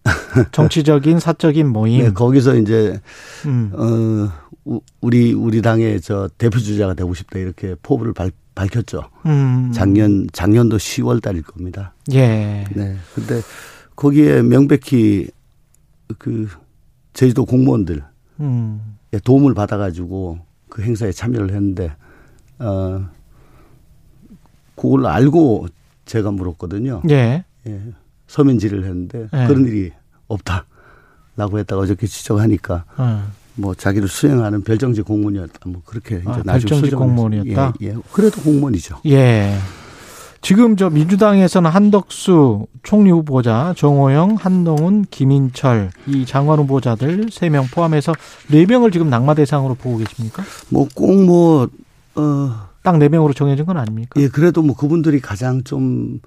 정치적인 사적인 모임. 네, 거기서 이제, 음. 어, 우- 우리, 우리 당의 저 대표 주자가 되고 싶다. 이렇게 포부를 발, 밝혔죠. 음. 작년, 작년도 10월 달일 겁니다. 예. 네. 근데 거기에 명백히 그 제주도 공무원들 음. 예, 도움을 받아가지고 그 행사에 참여를 했는데 어 그걸 알고 제가 물었거든요. 예. 예, 서면지를 했는데 예. 그런 일이 없다라고 했다가 어저께 지적하니까 어. 뭐 자기를 수행하는 별정직 공무원이었다. 뭐 그렇게 이제 아, 수정을 공무원이었다? 했- 예, 예. 그래도 공무원이죠. 예. 지금 저 민주당에서는 한덕수 총리 후보자, 정호영, 한동훈, 김인철 이 장관 후보자들 세 명 포함해서 네 명을 지금 낙마 대상으로 보고 계십니까? 뭐 꼭 뭐 어. 딱 네 명으로 정해진 건 아닙니까? 예, 그래도 뭐 그분들이 가장 좀,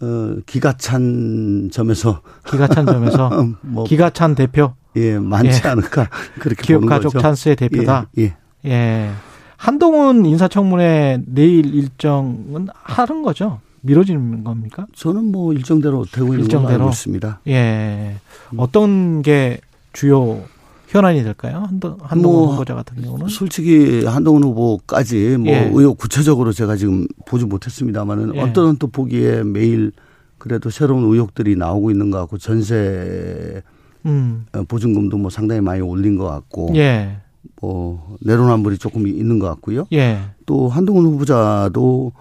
어, 기가 찬 점에서, 기가 찬 점에서 뭐, 기가 찬 대표, 예, 많지 예. 않을까. 그렇게 기업 가족 거죠. 찬스의 대표다. 예, 예. 예. 한동훈 인사청문회 내일 일정은 하는 거죠? 미뤄지는 겁니까? 저는 뭐 일정대로 되고 있는 걸로 일정대로? 알고 있습니다. 예. 어떤 게 주요 현안이 될까요? 한동, 한동훈 뭐, 후보자 같은 경우는? 솔직히 한동훈 후보까지 뭐 예. 의혹 구체적으로 제가 지금 보지 못했습니다만은 예. 어떤 또 보기에 매일 그래도 새로운 의혹들이 나오고 있는 것 같고 전세 음. 어, 보증금도 뭐 상당히 많이 올린 것 같고 예. 뭐 내로남불이 조금 있는 것 같고요. 예. 또 한동훈 후보자도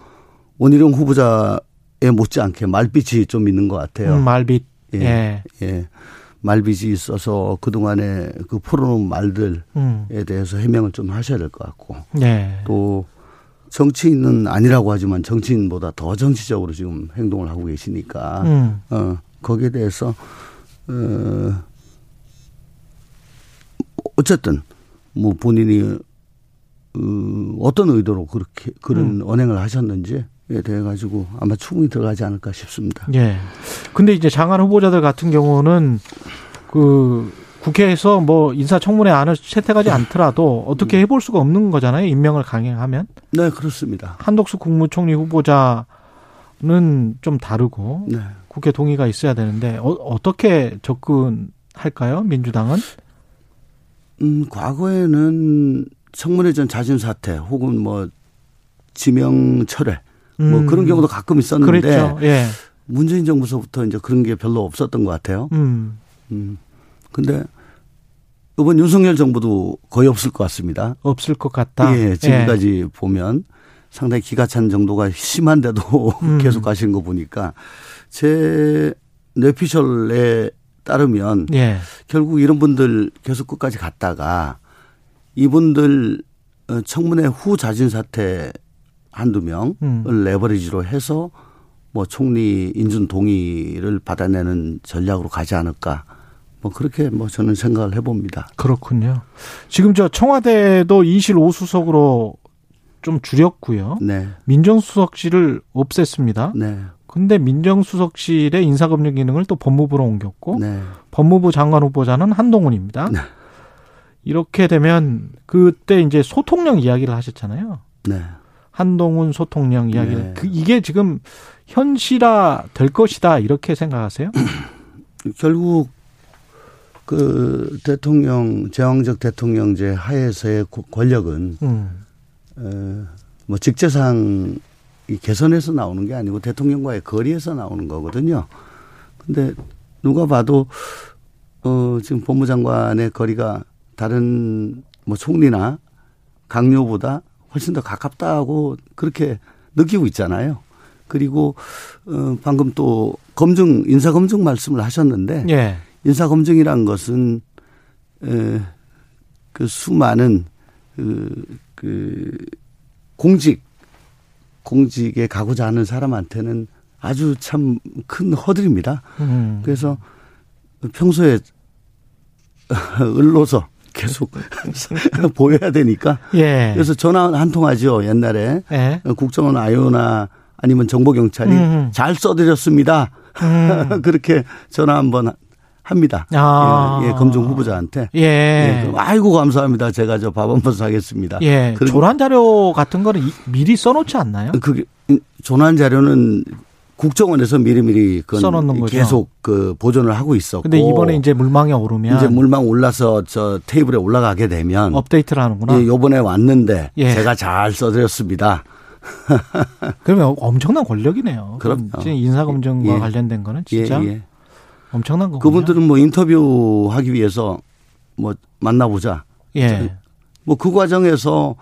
원희룡 후보자에 못지않게 말빛이 좀 있는 것 같아요. 음, 말빛. 예. 예. 예. 말빚이 있어서 그동안에 그 풀어놓은 말들에 음. 대해서 해명을 좀 하셔야 될 것 같고 네. 또 정치인은 아니라고 하지만 정치인보다 더 정치적으로 지금 행동을 하고 계시니까 음. 어 거기에 대해서 어 어쨌든 뭐 본인이 어, 어떤 의도로 그렇게 그런 언행을 하셨는지 에 대해 가지고 아마 충분히 들어가지 않을까 싶습니다. 예. 근데 이제 장관 후보자들 같은 경우는 그 국회에서 뭐 인사청문회 안을 채택하지 않더라도 어떻게 해볼 수가 없는 거잖아요. 임명을 강행하면. 네, 그렇습니다. 한덕수 국무총리 후보자는 좀 다르고 네. 국회 동의가 있어야 되는데 어, 어떻게 접근할까요? 민주당은? 음, 과거에는 청문회 전 자진 사퇴 혹은 뭐 지명 철회 뭐 음. 그런 경우도 가끔 있었는데 그랬죠. 예. 문재인 정부서부터 이제 그런 게 별로 없었던 것 같아요. 음. 음. 근데 이번 윤석열 정부도 거의 없을 것 같습니다. 없을 것 같다. 예, 지금까지 보면 상당히 기가 찬 정도가 심한데도 음. 계속 가시는 거 보니까 제 뇌피셜에 따르면 예. 결국 이런 분들 계속 끝까지 갔다가 이분들 어, 청문회 후 자진 사퇴 한두 명을 음. 레버리지로 해서 뭐 총리 인준 동의를 받아내는 전략으로 가지 않을까. 뭐 그렇게 뭐 저는 생각을 해봅니다. 그렇군요. 지금 저 청와대도 이실 오수석으로 좀 줄였고요. 네, 민정수석실을 없앴습니다. 네, 근데 민정수석실의 인사검증 기능을 또 법무부로 옮겼고 네. 법무부 장관 후보자는 한동훈입니다. 네. 이렇게 되면 그때 이제 소통령 이야기를 하셨잖아요. 네. 한동훈 소통령 이야기를 네. 그 이게 지금 현실화 될 것이다 이렇게 생각하세요? 결국 그 대통령 제왕적 대통령제 하에서의 고- 권력은 음. 어, 뭐 직제상 이 개선에서 나오는 게 아니고 대통령과의 거리에서 나오는 거거든요. 근데 누가 봐도 어 지금 법무장관의 거리가 다른 뭐 총리나 강요보다 훨씬 더 가깝다고 그렇게 느끼고 있잖아요. 그리고 어 방금 또 검증 인사 검증 말씀을 하셨는데 예. 인사 검증이란 것은 에그 수많은 그, 그 공직 공직에 가고자 하는 사람한테는 아주 참 큰 허들입니다. 음. 그래서 평소에 을로서 계속 보여야 되니까 예. 그래서 전화 한 통 하죠 옛날에 예. 국정원 아이오나 아니면 정보경찰이 음. 잘 써드렸습니다. 음. 그렇게 전화 한번 합니다. 아. 예, 예, 검증 후보자한테. 예. 예, 아이고 감사합니다. 제가 저 밥 한 번 사겠습니다. 예. 조란 자료 같은 거는 이- 미리 써놓지 않나요? 그게 조난 자료는 국정원에서 미리미리 그건 써놓는 거죠. 계속 그 보존을 하고 있었고. 근데 이번에 이제 물망에 오르면 이제 물망 올라서 저 테이블에 올라가게 되면 업데이트를 하는구나. 예, 요번에 왔는데 예. 제가 잘 써드렸습니다. 그러면 엄청난 권력이네요. 그럼 진짜 인사검증과 예. 관련된 거는 진짜 예, 예. 엄청난 거군요. 그분들은 뭐 인터뷰하기 위해서 뭐 만나보자. 예. 뭐 그 과정에서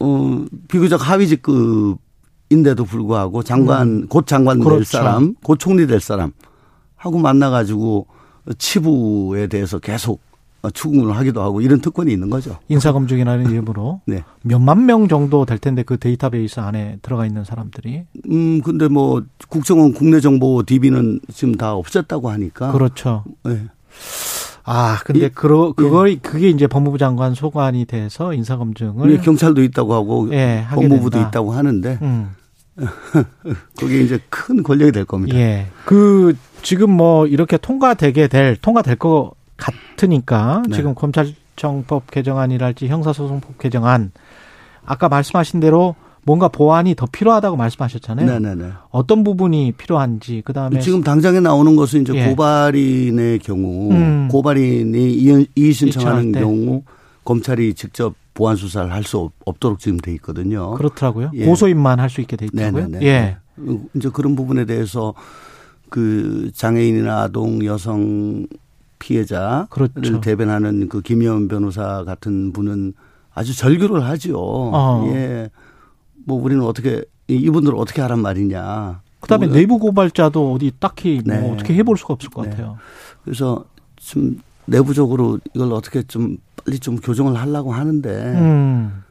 어 비교적 하위 직급 인데도 불구하고 장관 곧 장관 될 음. 그렇죠. 사람, 곧 총리 될 사람 하고 만나 가지고 치부에 대해서 계속 추궁을 하기도 하고 이런 특권이 있는 거죠. 인사검증이라는 이름으로 네. 몇만 명 정도 될 텐데 그 데이터베이스 안에 들어가 있는 사람들이 음 근데 뭐 국정원 국내 정보 DB는 지금 다 없앴다고 하니까. 그렇죠. 예. 아 근데 이- 그러 그거 그게 이제 법무부 장관 소관이 돼서 인사 검증을 예, 경찰도 있다고 하고 예, 법무부도 된다. 있다고 하는데 음. 그게 이제 큰 권력이 될 겁니다. 예. 그 지금 뭐 이렇게 통과되게 될 통과될 것 같으니까 네. 지금 검찰청법 개정안이랄지 형사소송법 개정안 아까 말씀하신 대로 뭔가 보완이 더 필요하다고 말씀하셨잖아요. 네네네. 어떤 부분이 필요한지 그다음에 지금 당장에 나오는 것은 이제 예. 고발인의 경우 음. 고발인이 이의, 신청하는. 경우 검찰이 직접 보안 수사를 할 수 없도록 지금 돼 있거든요. 그렇더라고요. 예. 고소인만 할 수 있게 돼 있다고요. 네네네. 예. 이제 그런 부분에 대해서 그 장애인이나 아동 여성 피해자를 그렇죠. 대변하는 그 김여은 변호사 같은 분은 아주 절규를 하지요. 어. 예. 뭐 우리는 어떻게 이분들 을 어떻게 하란 말이냐. 그다음에 뭐- 내부 고발자도 어디 딱히 뭐 네. 어떻게 해볼 수가 없을 것 네. 같아요. 그래서 좀 내부적으로 이걸 어떻게 좀 빨리 좀 교정을 하려고 하는데 음.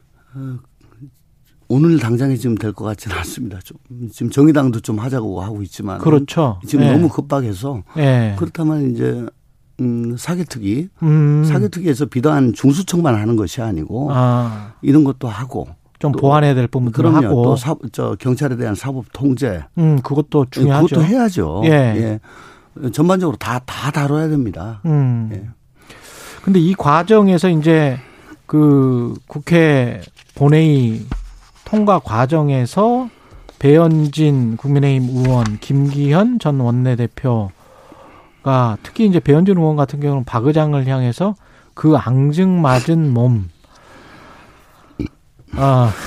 오늘 당장에 지금 될 것 같지는 않습니다. 좀 지금 정의당도 좀 하자고 하고 있지만 그렇죠. 지금 예. 너무 급박해서 예. 그렇다면 이제 음, 사개특위 음. 사개특위에서 비단 중수청만 하는 것이 아니고 아, 이런 것도 하고 좀 또- 보완해야 될 부분도 그럼요. 하고. 또 사, 저 경찰에 대한 사법 통제 음, 그것도 중요하죠. 그것도 해야죠. 예. 예. 전반적으로 다다 다뤄야 됩니다. 음. 예. 근데 이 과정에서 이제 그 국회 본회의 통과 과정에서 배현진 국민의힘 의원, 김기현 전 원내대표가 특히 이제 배현진 의원 같은 경우는 박 의장을 향해서 그 앙증맞은 몸. 아.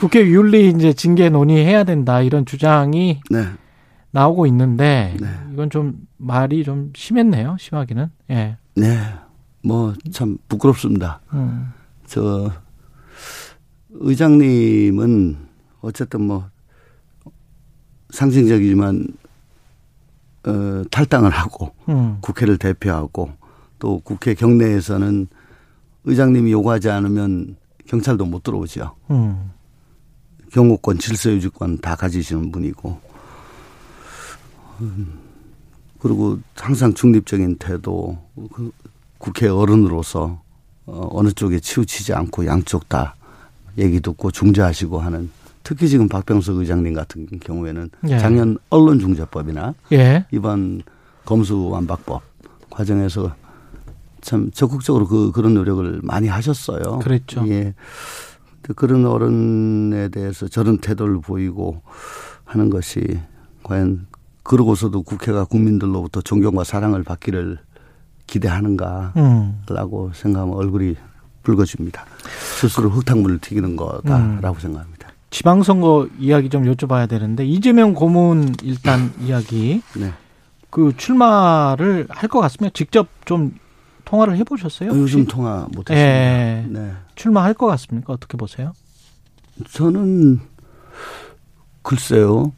국회 윤리 이제 징계 논의해야 된다 이런 주장이 네. 나오고 있는데 네. 이건 좀 말이 좀 심했네요. 심하기는. 예. 네. 뭐 참 부끄럽습니다. 음. 저 의장님은 어쨌든 뭐 상징적이지만 어, 탈당을 하고 음. 국회를 대표하고 또 국회 경내에서는 의장님이 요구하지 않으면 경찰도 못 들어오죠. 음. 경호권, 질서유지권 다 가지시는 분이고, 음, 그리고 항상 중립적인 태도, 그 국회 어른으로서 어, 어느 쪽에 치우치지 않고 양쪽 다 얘기 듣고 중재하시고 하는 특히 지금 박병석 의장님 같은 경우에는 예. 작년 언론중재법이나 예. 이번 검수완박법 과정에서 참 적극적으로 그 그런 노력을 많이 하셨어요. 그랬죠. 예. 그런 어른에 대해서 저런 태도를 보이고 하는 것이 과연 그러고서도 국회가 국민들로부터 존경과 사랑을 받기를 기대하는가라고 음. 생각하면 얼굴이 붉어집니다. 스스로 흙탕물을 튀기는 거다라고 생각합니다. 지방선거 이야기 좀 여쭤봐야 되는데 이재명 고문 일단 이야기 네. 그 출마를 할 것 같습니다. 직접 좀 통화를 해보셨어요? 어, 요즘 혹시? 통화 못했습니다. 예. 네. 출마할 것 같습니까? 어떻게 보세요? 저는 글쎄요.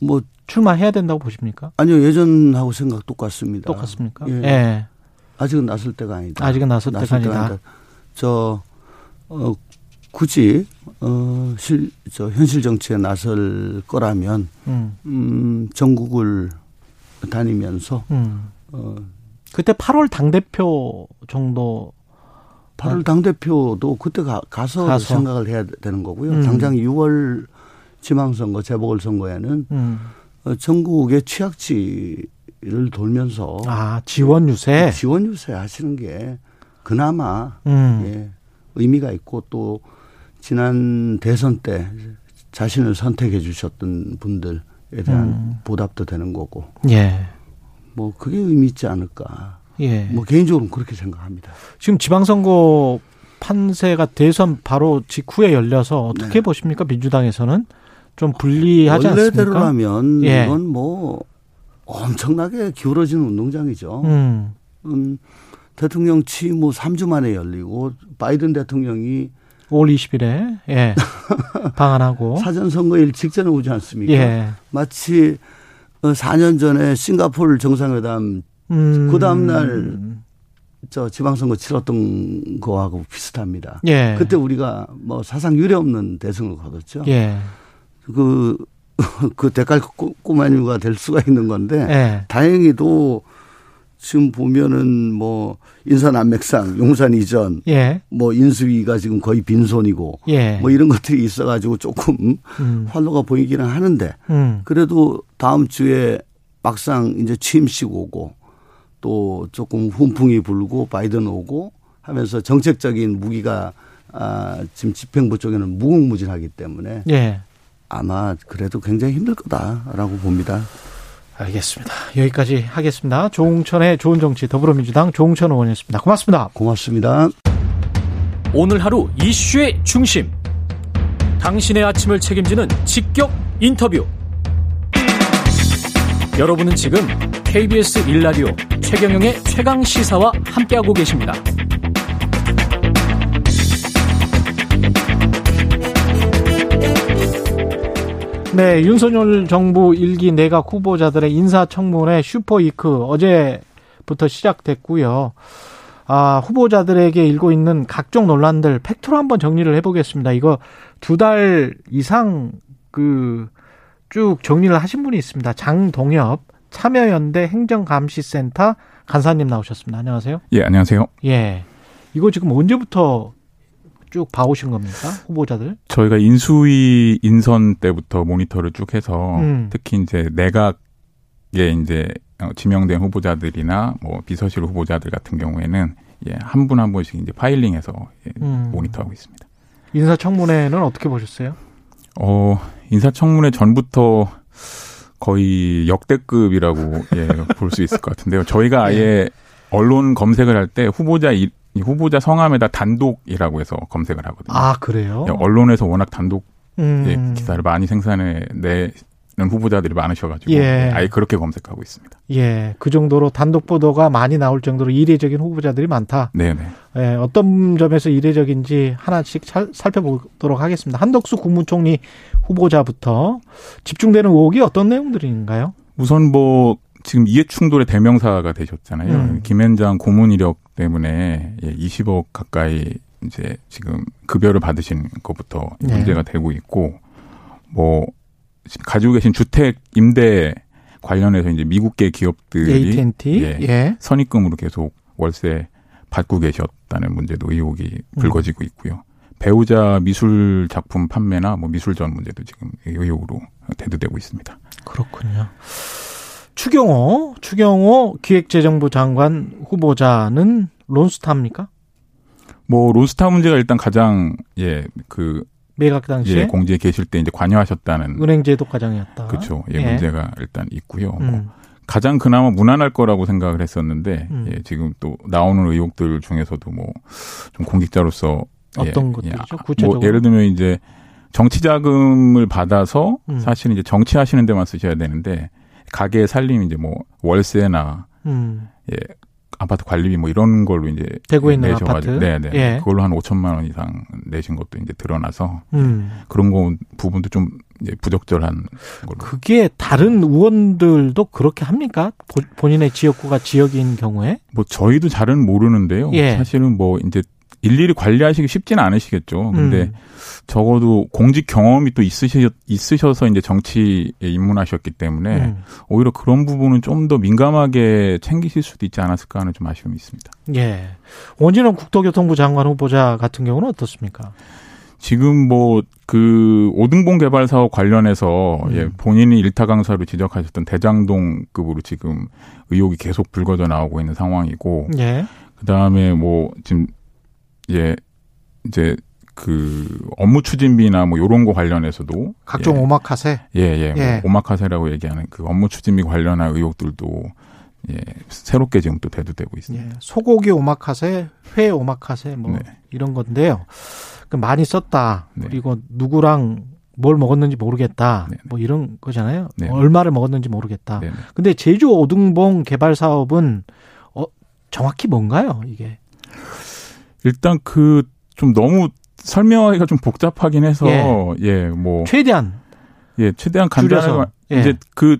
뭐 출마해야 된다고 보십니까? 아니요 예전하고 생각 똑같습니다. 똑같습니까? 예. 예. 아직은 나설 때가 아니다. 아직은 나설 때가 아니다. 저 어, 굳이 어, 실, 저 현실 정치에 나설 거라면 음. 음, 전국을 다니면서 음. 어, 그때 8월 당대표 정도 8월 당 대표도 그때 가, 가서, 가서. 생각을 해야 되는 거고요. 음. 당장 6월 지방선거 재보궐선거에는 음. 어, 전국의 취약지를 돌면서 아, 지원 유세. 지원 유세 하시는 게 그나마 음. 예, 의미가 있고 또 지난 대선 때 자신을 선택해 주셨던 분들에 대한 음. 보답도 되는 거고 예. 뭐 그게 의미 있지 않을까. 예. 뭐 개인적으로는 그렇게 생각합니다. 지금 지방선거 판세가 대선 바로 직후에 열려서 어떻게 네. 보십니까? 민주당에서는 좀 불리하지 않습니까? 원래대로라면 예. 이건 뭐 엄청나게 기울어지는 운동장이죠. 음. 음, 대통령 취임 후 3주 만에 열리고 바이든 대통령이 5월 20일에 예. 방한하고 사전 선거일 직전에 오지 않습니까? 예. 마치 어, 4년 전에 싱가포르 정상회담 음. 그 다음 날 저 지방선거 치렀던 거하고 비슷합니다. 예. 그때 우리가 뭐 사상 유례 없는 대승을 거뒀죠. 예. 그, 그 대깔 꼬- 꼬마뉴가 될 수가 있는 건데 예. 다행히도 지금 보면은 뭐 인사남맥상 용산 이전 예. 뭐 인수위가 지금 거의 빈손이고 예. 뭐 이런 것들이 있어가지고 조금 음. 활로가 보이기는 하는데 음. 그래도 다음 주에 막상 이제 취임식 오고 또 조금 훈풍이 불고 바이든 오고 하면서 정책적인 무기가 아, 지금 집행부 쪽에는 무궁무진하기 때문에 예. 아마 그래도 굉장히 힘들 거다라고 봅니다. 알겠습니다. 여기까지 하겠습니다. 조홍천의 좋은 정치 더불어민주당 조홍천 의원이었습니다. 고맙습니다. 고맙습니다. 오늘 하루 이슈의 중심. 당신의 아침을 책임지는 직격 인터뷰. 여러분은 지금 KBS 1라디오 최경영의 최강 시사와 함께하고 계십니다. 네, 윤석열 정부 일기 내각 후보자들의 인사청문회 슈퍼이크 어제부터 시작됐고요. 아, 후보자들에게 일고 있는 각종 논란들 팩트로 한번 정리를 해보겠습니다. 이거 두 달 이상 그 쭉 정리를 하신 분이 있습니다. 장동엽 참여연대 행정감시센터 간사님 나오셨습니다. 안녕하세요. 예, 안녕하세요. 예. 이거 지금 언제부터 쭉 봐오신 겁니까? 후보자들? 저희가 인수위 인선 때부터 모니터를 쭉 해서 음. 특히 이제 내각에 이제 어, 지명된 후보자들이나 뭐 비서실 후보자들 같은 경우에는 예, 한 분 한 분씩 이제 파일링해서 예, 음. 모니터하고 있습니다. 인사청문회는 어떻게 보셨어요? 어, 인사청문회 전부터 거의 역대급이라고 예, 볼 수 있을 것 같은데요. 저희가 아예 언론 검색을 할 때 후보자 이, 이 후보자 성함에다 단독이라고 해서 검색을 하거든요. 아, 그래요? 예, 언론에서 워낙 단독 음. 예, 기사를 많이 생산해 내는 후보자들이 많으셔가지고 예. 아예 그렇게 검색하고 있습니다. 예, 그 정도로 단독 보도가 많이 나올 정도로 이례적인 후보자들이 많다. 네네. 예, 어떤 점에서 이례적인지 하나씩 살, 살펴보도록 하겠습니다. 한덕수 국무총리 후보자부터 집중되는 의혹이 어떤 내용들인가요? 우선 뭐 지금 이해 충돌의 대명사가 되셨잖아요. 음. 김현장 고문 이력 때문에 예, 20억 가까이 이제 지금 급여를 받으신 것부터 네. 문제가 되고 있고 뭐 지금 가지고 계신 주택 임대 관련해서 이제 미국계 기업들이 AT&T. 예, 예. 선입금으로 계속 월세 받고 계셨다는 문제도 의혹이 불거지고 있고요. 배우자 미술 작품 판매나 뭐 미술전 문제도 지금 의혹으로 대두되고 있습니다. 그렇군요. 추경호, 추경호 기획재정부 장관 후보자는 론스타입니까? 뭐 론스타 문제가 일단 가장 예그 매각 당시에 예, 공지에 계실 때 이제 관여하셨다는 은행제도 과장이었다. 그렇죠. 예, 예. 문제가 일단 있고요. 뭐 음. 가장 그나마 무난할 거라고 생각을 했었는데 음. 예, 지금 또 나오는 의혹들 중에서도 뭐 좀 공직자로서 어떤 예, 것들이죠? 예, 구체적으로? 뭐 예를 들면 이제 정치 자금을 받아서 음. 사실은 이제 정치하시는 데만 쓰셔야 되는데 가게 살림 이제 뭐 월세나 음. 예 아파트 관리비 뭐 이런 걸로 이제 대구에 있는 내셔가지고 아파트? 네네 예. 그걸로 한 5천만 원 이상 내신 것도 이제 드러나서 음. 그런 거 부분도 좀 이제 부적절한 걸로 그게 다른 의원들도 그렇게 합니까? 보- 본인의 지역구가 지역인 경우에? 뭐 저희도 잘은 모르는데요. 예. 사실은 뭐 이제 일일이 관리하시기 쉽지는 않으시겠죠. 근데 음. 적어도 공직 경험이 또 있으셔, 있으셔서 이제 정치에 입문하셨기 때문에 음. 오히려 그런 부분은 좀 더 민감하게 챙기실 수도 있지 않았을까 하는 좀 아쉬움이 있습니다. 예. 원진원 국토교통부 장관 후보자 같은 경우는 어떻습니까? 지금 뭐 그 오등봉 개발 사업 관련해서 음. 예, 본인이 일타 강사로 지적하셨던 대장동급으로 지금 의혹이 계속 불거져 나오고 있는 상황이고 예. 그다음에 뭐 지금 예 이제 그 업무 추진비나 뭐 요런 거 관련해서도 각종 예, 오마카세. 예, 예, 뭐 예. 오마카세라고 얘기하는 그 업무 추진비 관련한 의혹들도 예, 새롭게 지금 또 대두되고 있습니다. 예. 소고기 오마카세, 회 오마카세 뭐 네. 이런 건데요. 그 많이 썼다. 네. 그리고 누구랑 뭘 먹었는지 모르겠다. 네. 뭐 이런 거잖아요. 네. 얼마를 먹었는지 모르겠다. 네, 네. 근데 제주 오등봉 개발 사업은 어, 정확히 뭔가요, 이게? 일단 그 좀 너무 설명하기가 좀 복잡하긴 해서 예. 예, 뭐 최대한 예, 최대한. 간단하게 예. 이제 그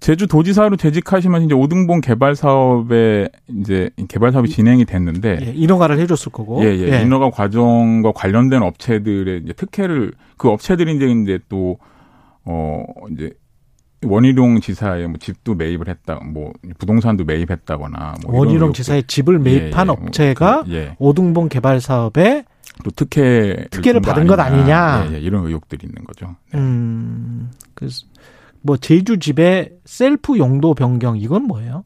제주 도지사로 재직하시면 이제 오등봉 개발 사업에 이제 개발 사업이 진행이 됐는데 예, 인허가를 해줬을 거고. 예, 예. 인허가 과정과 관련된 업체들의 이제 특혜를 그 업체들이 이제 이제 또 어, 이제 원희룡 지사의 뭐 집도 매입을 했다, 뭐 부동산도 매입했다거나 뭐 원희룡 지사의 집을 매입한 예, 예. 업체가 그, 예. 오등봉 개발 사업에 또 특혜 특혜를 받은 것 아니냐. 예, 예. 이런 의혹들이 있는 거죠. 음, 그, 뭐, 제주 집에 셀프 용도 변경, 이건 뭐예요?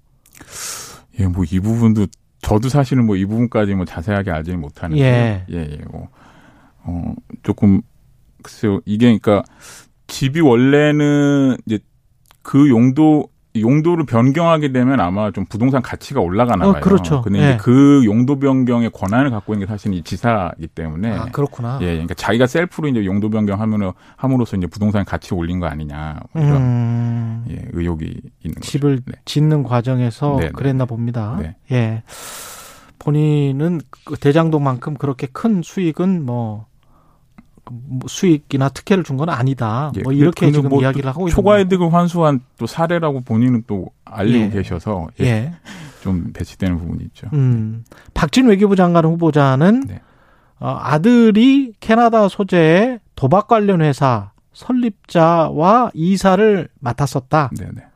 예, 뭐 이 부분도 저도 사실은 뭐 이 부분까지 뭐 자세하게 알지는 못하는데 예. 예, 예, 뭐 어, 조금 글쎄요. 이게 그러니까 집이 원래는 이제 그 용도 용도를 변경하게 되면 아마 좀 부동산 가치가 올라가나 어, 봐요. 그렇죠. 근데 예. 이제 그 용도 변경의 권한을 갖고 있는 게 사실 이 지사이기 때문에 아, 그렇구나. 예, 그러니까 자기가 셀프로 이제 용도 변경하면 함으로써 이제 부동산 가치 올린 거 아니냐 뭐 이런 음, 예, 의혹이 있는 거죠. 집을 네. 짓는 과정에서 네, 네. 그랬나 봅니다. 네. 예. 본인은 그 대장동만큼 그렇게 큰 수익은 뭐, 수익이나 특혜를 준 건 아니다. 예, 뭐 이렇게 근데 지금 뭐 이야기를 하고 있는 초과이득을 환수한 또 사례라고 본인은 또 알리고 예. 계셔서 예. 예, 좀 배치되는 부분이 있죠. 음. 박진 외교부 장관 후보자는 네. 어, 아들이 캐나다 소재의 도박 관련 회사 설립자와 이사를 맡았었다. 네네.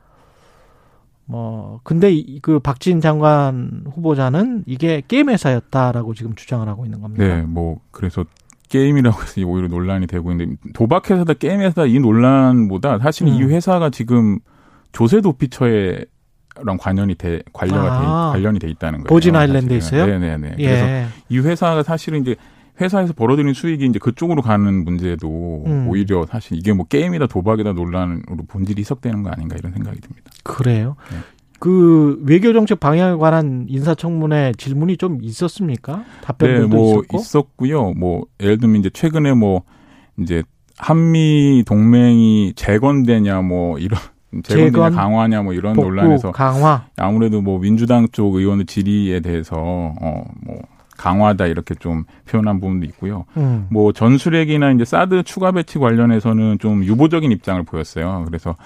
뭐 근데 이- 그 박진 장관 후보자는 이게 게임 회사였다라고 지금 주장을 하고 있는 겁니다. 네, 뭐 그래서 게임이라고 해서 오히려 논란이 되고 있는데 도박 회사다 게임 회사다 이 논란보다 사실 이 음. 회사가 지금 조세 도피처에 랑 관련이 돼 관련이 아. 돼 관련이 돼 있다는 거예요. 보진 아일랜드에 사실은. 있어요? 네네네. 예. 그래서 이 회사가 사실은 이제 회사에서 벌어들인 수익이 이제 그쪽으로 가는 문제도 음. 오히려 사실 이게 뭐 게임이다 도박이다 논란으로 본질이 희석되는 거 아닌가 이런 생각이 듭니다. 그래요. 네. 그 외교 정책 방향에 관한 인사청문회 질문이 좀 있었습니까? 답변들도 네, 뭐 있었고. 있었고요. 뭐 예를 들면 이제 최근에 뭐 이제 한미 동맹이 재건되냐 뭐 이런 재건되냐 재건, 강화냐 뭐 이런 복구 논란에서 강화. 아무래도 뭐 민주당 쪽 의원의 질의에 대해서 어뭐 강화다 이렇게 좀 표현한 부분도 있고요. 음. 뭐 전술핵이나 이제 사드 추가 배치 관련해서는 좀 유보적인 입장을 보였어요. 그래서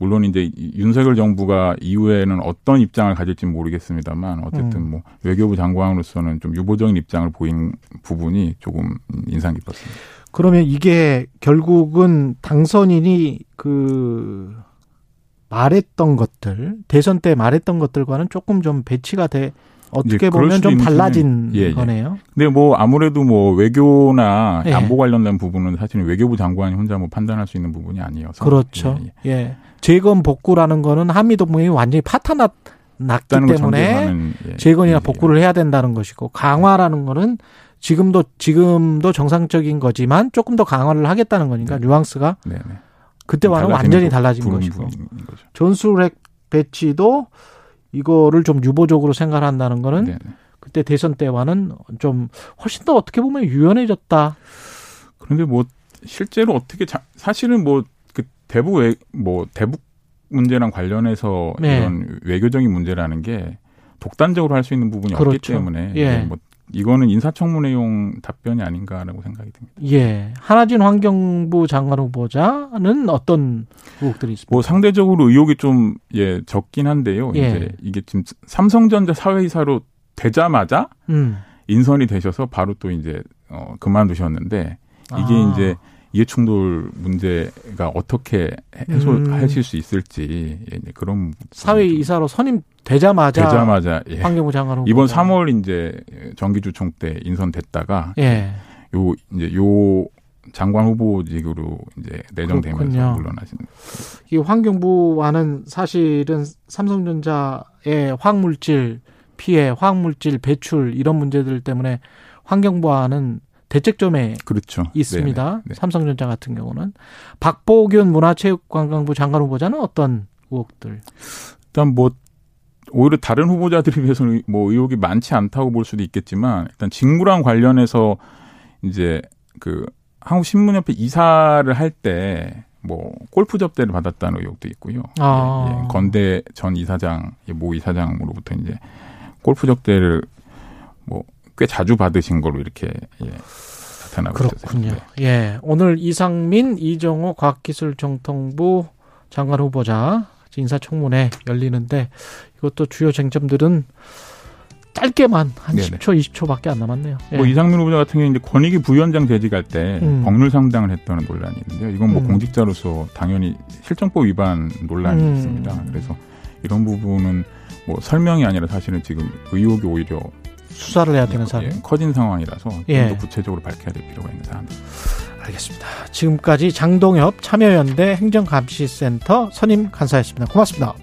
물론 이제 이- 윤석열 정부가 이후에는 어떤 입장을 가질지 는 모르겠습니다만 어쨌든 음. 뭐 외교부 장관으로서는 좀 유보적인 입장을 보인 부분이 조금 인상 깊었습니다. 그러면 이게 결국은 당선인이 그 말했던 것들 대선 때 말했던 것들과는 조금 좀 배치가 돼 어떻게 그럴 보면 좀 달라진 예, 예. 거네요. 근데 뭐 아무래도 뭐 외교나 예. 안보 관련된 부분은 사실은 외교부 장관이 혼자 뭐 판단할 수 있는 부분이 아니어서 그렇죠. 예, 예. 예. 재건 복구라는 거는 한미 동맹이 완전히 파탄났 났기 있다는 걸 때문에 예, 재건이나 예, 복구를 해야 된다는 것이고 강화라는 거는 지금도 지금도 정상적인 거지만 조금 더 강화를 하겠다는 거니까 뉘앙스가 네, 네. 그때와는 완전히 부- 달라진 부분- 것이고. 전술핵 배치도 이거를 좀 유보적으로 생각한다는 거는 네, 네. 그때 대선 때와는 좀 훨씬 더 어떻게 보면 유연해졌다. 그런데 뭐 실제로 어떻게 자, 사실은 뭐그 대북 외, 뭐 대북 문제랑 관련해서 네. 이런 외교적인 문제라는 게 독단적으로 할 수 있는 부분이 없기 그렇죠. 때문에 예. 뭐 이거는 인사청문회용 답변이 아닌가라고 생각이 듭니다. 예. 한하진 환경부 장관 후보자는 어떤 의혹들이 있습니까? 뭐 상대적으로 의혹이 좀 예 적긴 한데요. 예. 이제 이게 지금 삼성전자 사회이사로 되자마자 음. 인선이 되셔서 바로 또 이제 어 그만두셨는데 이게 아. 이제 이해충돌 문제가 어떻게 음. 해소하실 수 있을지 예, 그런 사회 이사로 선임 되자마자, 되자마자 예. 환경부 장관 후보자 이번 3월 이제 정기주총 때 인선됐다가 예. 요 이제 요 장관 후보직으로 이제 내정되면서. 물러나신 이 환경부와는 사실은 삼성전자의 화학물질 피해, 화학물질 배출 이런 문제들 때문에 환경부와는 대책점에 그렇죠. 있습니다. 네네. 네. 삼성전자 같은 경우는 박보균 문화체육관광부 장관 후보자는 어떤 의혹들? 일단 뭐 오히려 다른 후보자들에 비해서는 뭐 의혹이 많지 않다고 볼 수도 있겠지만 일단 직무랑 관련해서 이제 그 한국 신문협회 이사를 할 때 뭐 골프 접대를 받았다는 의혹도 있고요. 아. 예, 예. 건대 전 이사장, 예, 모 이사장으로부터 이제 골프 접대를 뭐 꽤 자주 받으신 걸로 이렇게 예, 나타나고 그렇군요. 예. 오늘 이상민, 이정호 과학기술정통부 장관 후보자 인사청문회 열리는데 이것도 주요 쟁점들은 짧게만 한 네네. 10초, 20초밖에 안 남았네요. 예. 뭐 이상민 후보자 같은 경우는 이제 권익위 부위원장 재직할 때 음. 법률 상담을 했다는 논란이 있는데요. 이건 뭐 음. 공직자로서 당연히 실정법 위반 논란이 음. 있습니다. 그래서 이런 부분은 뭐 설명이 아니라 사실은 지금 의혹이 오히려 수사를 해야 되는 사람. 예, 커진 상황이라서 예. 좀더 구체적으로 밝혀야 될 필요가 있는 사안입니다. 알겠습니다. 지금까지 장동엽 참여연대 행정감시센터 선임 간사였습니다. 고맙습니다.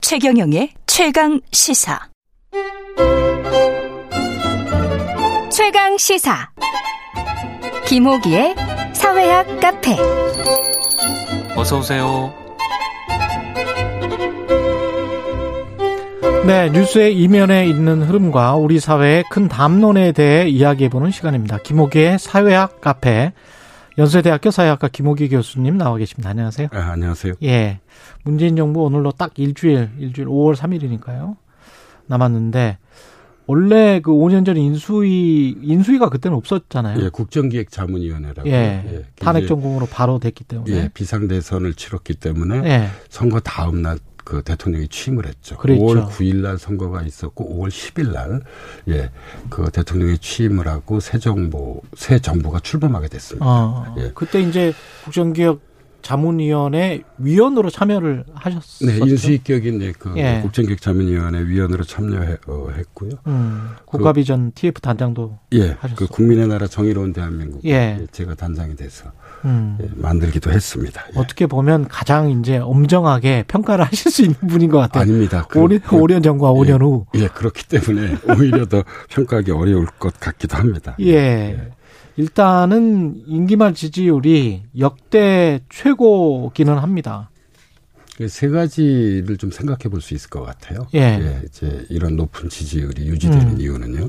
최경영의 최강 시사. 최강 시사. 김호기의 사회학 카페. 어서 오세요. 네, 뉴스의 이면에 있는 흐름과 우리 사회의 큰 담론에 대해 이야기해보는 시간입니다. 김호기의 사회학 카페. 연세대학교 사회학과 김호기 교수님 나와 계십니다. 안녕하세요. 네, 안녕하세요. 예. 문재인 정부 오늘로 딱 일주일, 일주일 5월 3일이니까요. 남았는데 원래 그 5년 전 인수위 인수위가 그때는 없었잖아요. 예, 국정기획자문위원회라고. 예. 예, 탄핵 전공으로 바로 됐기 때문에. 예, 비상 대선을 치렀기 때문에 예. 선거 다음 날 그 대통령이 취임을 했죠. 그랬죠. 5월 9일 날 선거가 있었고 5월 10일 날 예, 그 대통령이 취임을 하고 새 정부 새 정부가 출범하게 됐습니다. 어, 예. 그때 이제 국정기획 자문위원회 위원으로 참여를 하셨었죠. 네, 인수위격인 예, 그 예. 국정기획 자문위원회 위원으로 참여했고요. 음, 국가비전 TF 단장도 예, 하셨어요. 그 국민의 나라 정의로운 대한민국 예. 예, 제가 단장이 돼서 음. 예, 만들기도 했습니다. 예. 어떻게 보면 가장 이제 엄정하게 평가를 하실 수 있는 분인 것 같아요. 아닙니다. 그- 5년, 그- 5년 전과 5년 예, 후. 예, 그렇기 때문에 오히려 더 평가하기 어려울 것 같기도 합니다. 예. 일단은 임기말 지지율이 역대 최고기는 합니다. 그세 가지를 좀 생각해 볼 수 있을 것 같아요. 예. 이제 이런 높은 지지율이 유지되는 음. 이유는요.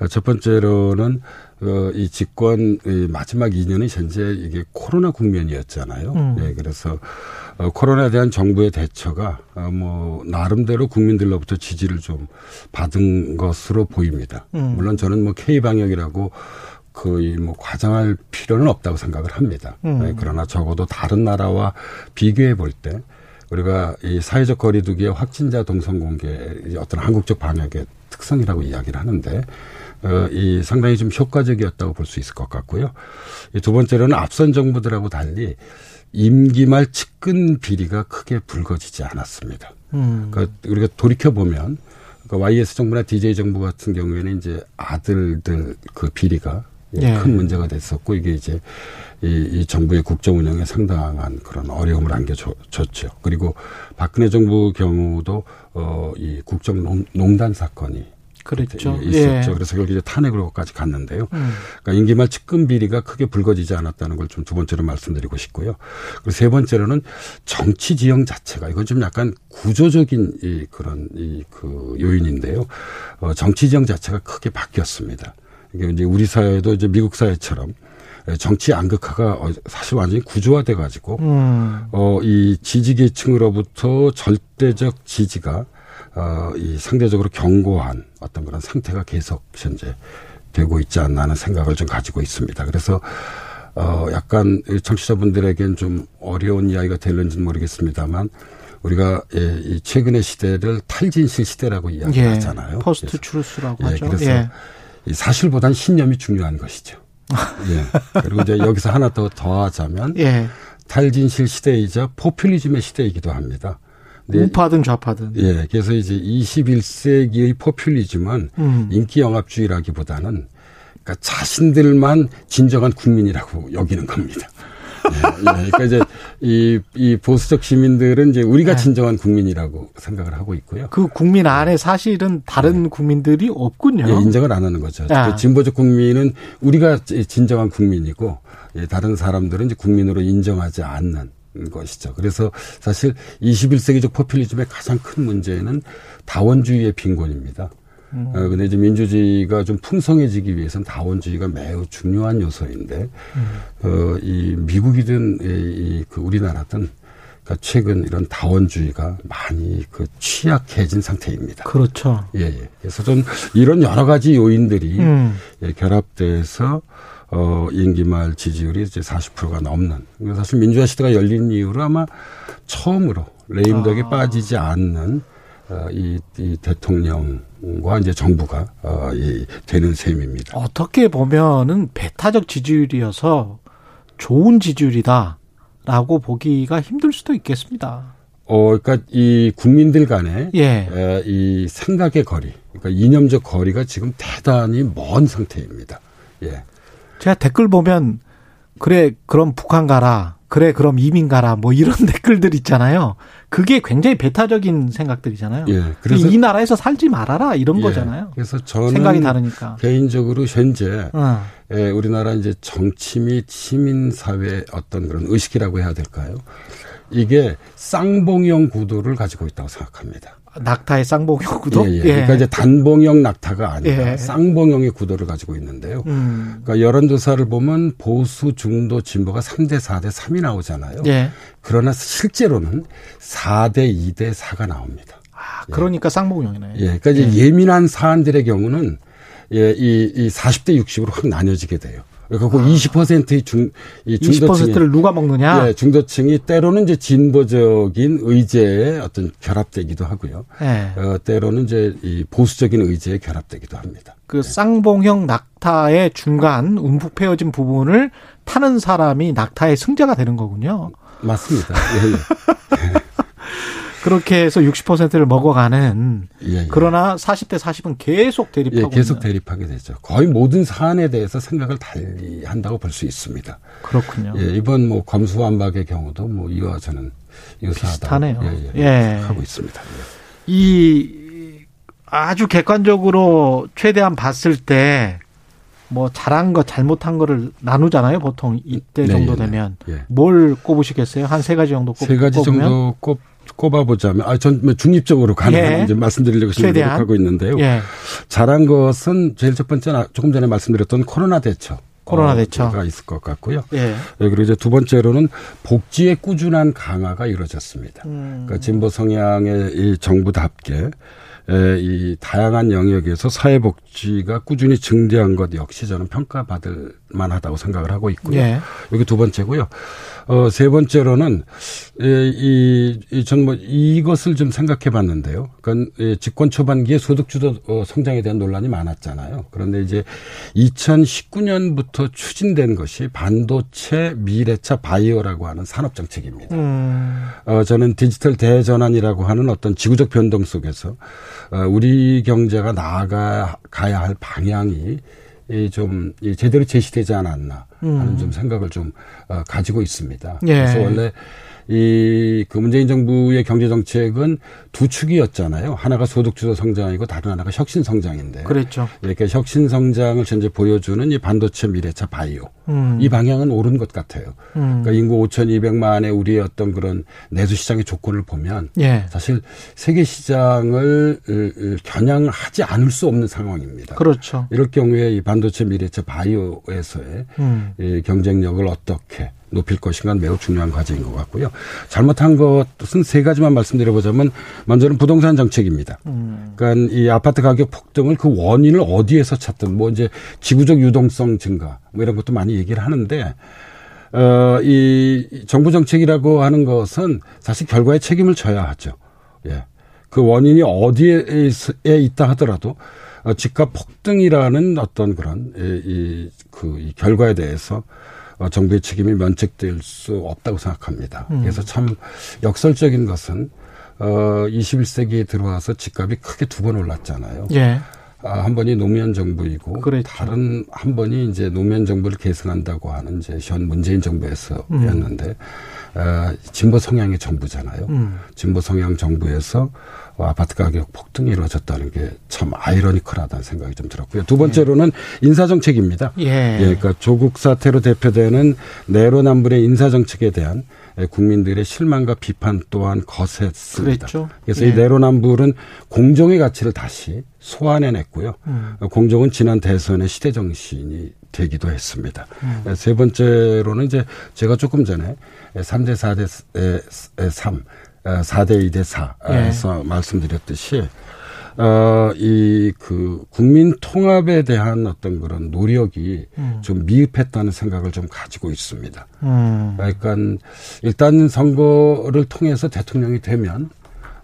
어, 첫 번째로는 어, 이 집권 이 마지막 2년이 현재 이게 코로나 국면이었잖아요. 음. 예, 그래서 어, 코로나에 대한 정부의 대처가 어, 뭐 나름대로 국민들로부터 지지를 좀 받은 것으로 보입니다. 음. 물론 저는 뭐 K 방역이라고 거의 뭐 과장할 필요는 없다고 생각을 합니다. 음. 예, 그러나 적어도 다른 나라와 비교해 볼 때 우리가 이 사회적 거리두기의 확진자 동선 공개 어떤 한국적 방역의 특성이라고 이야기를 하는데 어, 이 상당히 좀 효과적이었다고 볼 수 있을 것 같고요. 이 두 번째로는 앞선 정부들하고 달리 임기 말 측근 비리가 크게 불거지지 않았습니다. 음. 그러니까 우리가 돌이켜 보면 그 YS 정부나 DJ 정부 같은 경우에는 이제 아들들 그 비리가 예. 큰 문제가 됐었고 이게 이제 이, 이 정부의 국정 운영에 상당한 그런 어려움을 안겨줬죠. 그리고 박근혜 정부 경우도 어이 국정 농단 사건이 그랬죠. 예, 있었죠. 예. 그래서 결국 이제 탄핵으로까지 갔는데요. 음. 그러니까 임기 말 측근 비리가 크게 불거지지 않았다는 걸 좀 두 번째로 말씀드리고 싶고요. 그리고 세 번째로는 정치 지형 자체가 이건 좀 약간 구조적인 이 그런 이 그 요인인데요. 어, 정치 지형 자체가 크게 바뀌었습니다. 이게 이제 우리 사회도 이제 미국 사회처럼 정치 양극화가 어, 사실 완전히 구조화돼 가지고 음. 어, 이 지지 계층으로부터 절대적 지지가 어, 이 상대적으로 견고한 어떤 그런 상태가 계속 현재 되고 있지 않나 하는 생각을 좀 가지고 있습니다. 그래서 어, 약간 청취자분들에겐 좀 어려운 이야기가 될는지는 모르겠습니다만 우리가 예, 이 최근의 시대를 탈진실 시대라고 예. 이야기하잖아요. Post truth라고 예, 하죠. 그래서 예. 이 사실보단 신념이 중요한 것이죠. 예. 그리고 이제 여기서 하나 더 더하자면 예. 탈진실 시대이자 포퓰리즘의 시대이기도 합니다. 우파든 좌파든. 예, 그래서 이제 21세기의 포퓰리즘은 음. 인기 영합주의라기보다는 그러니까 자신들만 진정한 국민이라고 여기는 겁니다. 예, 예, 그러니까 이제 이, 이 보수적 시민들은 이제 우리가 네. 진정한 국민이라고 생각을 하고 있고요. 그 국민 안에 사실은 다른 국민들이 없군요. 예, 인정을 안 하는 거죠. 아. 그 진보적 국민은 우리가 진정한 국민이고 예, 다른 사람들은 이제 국민으로 인정하지 않는 것이죠. 그래서 사실 21세기적 포퓰리즘의 가장 큰 문제는 다원주의의 빈곤입니다. 음. 어, 근데 이제 민주주의가 좀 풍성해지기 위해서는 다원주의가 매우 중요한 요소인데, 어, 이 미국이든 이, 이, 그 우리나라든 그러니까 최근 이런 다원주의가 많이 그 취약해진 상태입니다. 그렇죠. 예, 예. 그래서 좀 이런 여러 가지 요인들이 음. 예, 결합돼서 어, 임기 말 지지율이 이제 40%가 넘는. 사실 민주화 시대가 열린 이후로 아마 처음으로 레임덕에 아. 빠지지 않는 어, 이, 이 대통령 과 이제 정부가 어, 이 되는 셈입니다. 어떻게 보면은 배타적 지지율이어서 좋은 지지율이다라고 보기가 힘들 수도 있겠습니다. 어, 그러니까 이 국민들 간의 예. 에, 이 생각의 거리, 그러니까 이념적 거리가 지금 대단히 먼 상태입니다. 예. 제가 댓글 보면 그래 그럼 북한 가라. 그래 그럼 이민 가라. 뭐 이런 댓글들 있잖아요. 그게 굉장히 배타적인 생각들이잖아요. 예. 그래서 이 나라에서 살지 말아라 이런 예. 거잖아요. 그래서 저는 생각이 다르니까. 개인적으로 현재 어. 예, 우리나라 이제 정치 및 시민 사회 어떤 그런 의식이라고 해야 될까요? 이게 쌍봉형 구도를 가지고 있다고 생각합니다. 낙타의 쌍봉형 구도? 예, 예. 그러니까 이제 단봉형 낙타가 아니라 예. 쌍봉형의 구도를 가지고 있는데요. 음. 그러니까 여론조사를 보면 보수, 중도, 진보가 3대 4대 3이 나오잖아요. 예. 그러나 실제로는 4대 2대 4가 나옵니다. 아, 그러니까 쌍봉형이네. 예. 그러니까 이제 예민한 사안들의 경우는 예, 이, 이 40대 60으로 확 나뉘어지게 돼요. 그리고 그 20%의 중, 이 중도층이. 20%를 누가 먹느냐? 예, 중도층이 때로는 이제 진보적인 의제에 어떤 결합되기도 하고요. 예. 어, 때로는 이제 이 보수적인 의제에 결합되기도 합니다. 그 쌍봉형 낙타의 중간 움푹 패어진 부분을 타는 사람이 낙타의 승자가 되는 거군요. 맞습니다. 예, 예. 그렇게 해서 60%를 먹어가는 예, 예. 그러나 40대 40은 계속 예, 대립하고 계속 있는. 대립하게 되죠. 거의 모든 사안에 대해서 생각을 달리 한다고 볼 수 있습니다. 그렇군요. 예, 이번 뭐 검수완박의 경우도 뭐 이와 저는 유사하다. 비슷하네요. 예, 예, 예. 하고 있습니다. 이 아주 객관적으로 최대한 봤을 때 뭐 잘한 거 잘못한 거를 나누잖아요. 보통 이때 네, 정도 예, 네. 되면 예. 뭘 꼽으시겠어요? 한 세 가지 정도 꼽, 세 가지 꼽으면? 정도 꼽, 꼽아보자면, 아, 전 중립적으로 가능한 예. 이제 말씀드리려고 지금 최대한. 노력하고 있는데요. 예. 잘한 것은 제일 첫 번째, 는 조금 전에 말씀드렸던 코로나 대처. 코로나 대처. 가 있을 것 같고요. 예. 예, 그리고 이제 두 번째로는 복지의 꾸준한 강화가 이루어졌습니다. 음. 그러니까 진보 성향의 이 정부답게 에, 이 다양한 영역에서 사회복지가 꾸준히 증대한 것 역시 저는 평가받을 만하다고 생각을 하고 있고요. 예. 여기 두 번째고요. 어, 세 번째로는 이, 이, 전 뭐 이것을 좀 생각해 봤는데요. 그러니까 이 집권 초반기에 소득주도 어, 성장에 대한 논란이 많았잖아요. 그런데 이제 2019년부터 추진된 것이 반도체, 미래차, 바이오라고 하는 산업 정책입니다. 음. 어, 저는 디지털 대전환이라고 하는 어떤 지구적 변동 속에서 어, 우리 경제가 나아가야 할 방향이 이 좀, 이 제대로 제시되지 않았나 하는 음. 좀 생각을 좀 어, 가지고 있습니다. 예. 그래서 원래 이, 그 문재인 정부의 경제 정책은 두 축이었잖아요. 하나가 소득 주도 성장이고 다른 하나가 혁신 성장인데. 그랬죠. 이렇게 혁신 성장을 현재 보여주는 이 반도체, 미래차, 바이오. 음. 이 방향은 옳은 것 같아요. 음. 그러니까 인구 5,200만의 우리의 어떤 그런 내수 시장의 조건을 보면 예. 사실 세계 시장을 겨냥하지 않을 수 없는 상황입니다. 그렇죠. 이럴 경우에 이 반도체, 미래차, 바이오에서의 음. 이 경쟁력을 어떻게 높일 것인가 매우 중요한 과제인 것 같고요. 잘못한 것은 세 가지만 말씀드려보자면 먼저는 부동산 정책입니다. 음. 그러니까 이 아파트 가격 폭등을 그 원인을 어디에서 찾든 뭐 이제 지구적 유동성 증가 뭐 이런 것도 많이 얘기를 하는데 어, 이 정부 정책이라고 하는 것은 사실 결과에 책임을 져야 하죠. 예. 그 원인이 어디에 있다 하더라도 어, 집값 폭등이라는 어떤 그런 이, 그, 이 결과에 대해서 어, 정부의 책임이 면책될 수 없다고 생각합니다. 음. 그래서 참 역설적인 것은 어, 21세기에 들어와서 집값이 크게 두 번 올랐잖아요. 예. 아, 한 번이 노무현 정부이고 그랬죠. 다른 한 번이 이제 노무현 정부를 개선한다고 하는 이제 현 문재인 정부에서였는데 아, 진보 성향의 정부잖아요. 음. 진보 성향 정부에서 어, 아파트 가격 폭등이 이루어졌다는 게 참 아이러니컬하다는 생각이 좀 들었고요. 두 번째로는 인사 정책입니다. 예. 그러니까 조국 사태로 대표되는 내로남불의 인사 정책에 대한 국민들의 실망과 비판 또한 거셌습니다. 그랬죠. 그래서 예. 이 내로남불은 공정의 가치를 다시 소환해냈고요. 음. 공정은 지난 대선의 시대 정신이 되기도 했습니다. 음. 세 번째로는 이제 제가 조금 전에 3대 4대 3, 4대 2대 4에서 말씀드렸듯이 어, 이, 그, 국민 통합에 대한 어떤 그런 노력이 음. 좀 미흡했다는 생각을 좀 가지고 있습니다. 음. 그러니까 일단 선거를 통해서 대통령이 되면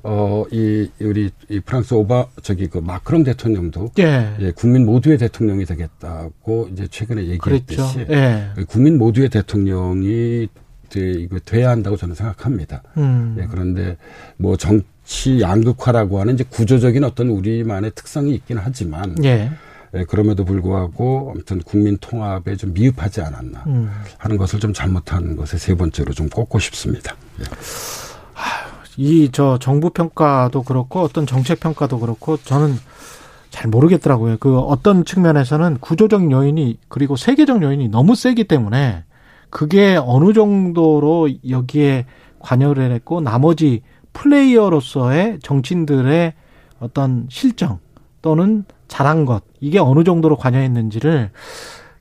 어, 이, 우리, 이 프랑스 오바, 저기 그 마크롱 대통령도. 예. 예, 국민 모두의 대통령이 되겠다고 이제 최근에 얘기했듯이. 그랬죠. 예. 국민 모두의 대통령이 돼, 이거 돼야 한다고 저는 생각합니다. 음. 예, 그런데 뭐 정치 양극화라고 하는 이제 구조적인 어떤 우리만의 특성이 있긴 하지만. 예. 예, 그럼에도 불구하고 아무튼 국민 통합에 좀 미흡하지 않았나 음. 하는 것을 좀 잘못한 것에 세 번째로 좀 꼽고 싶습니다. 예. 이 저 정부 평가도 그렇고 어떤 정책 평가도 그렇고 저는 잘 모르겠더라고요. 그 어떤 측면에서는 구조적 요인이 그리고 세계적 요인이 너무 세기 때문에 그게 어느 정도로 여기에 관여를 했고 나머지 플레이어로서의 정치인들의 어떤 실정 또는 잘한 것 이게 어느 정도로 관여했는지를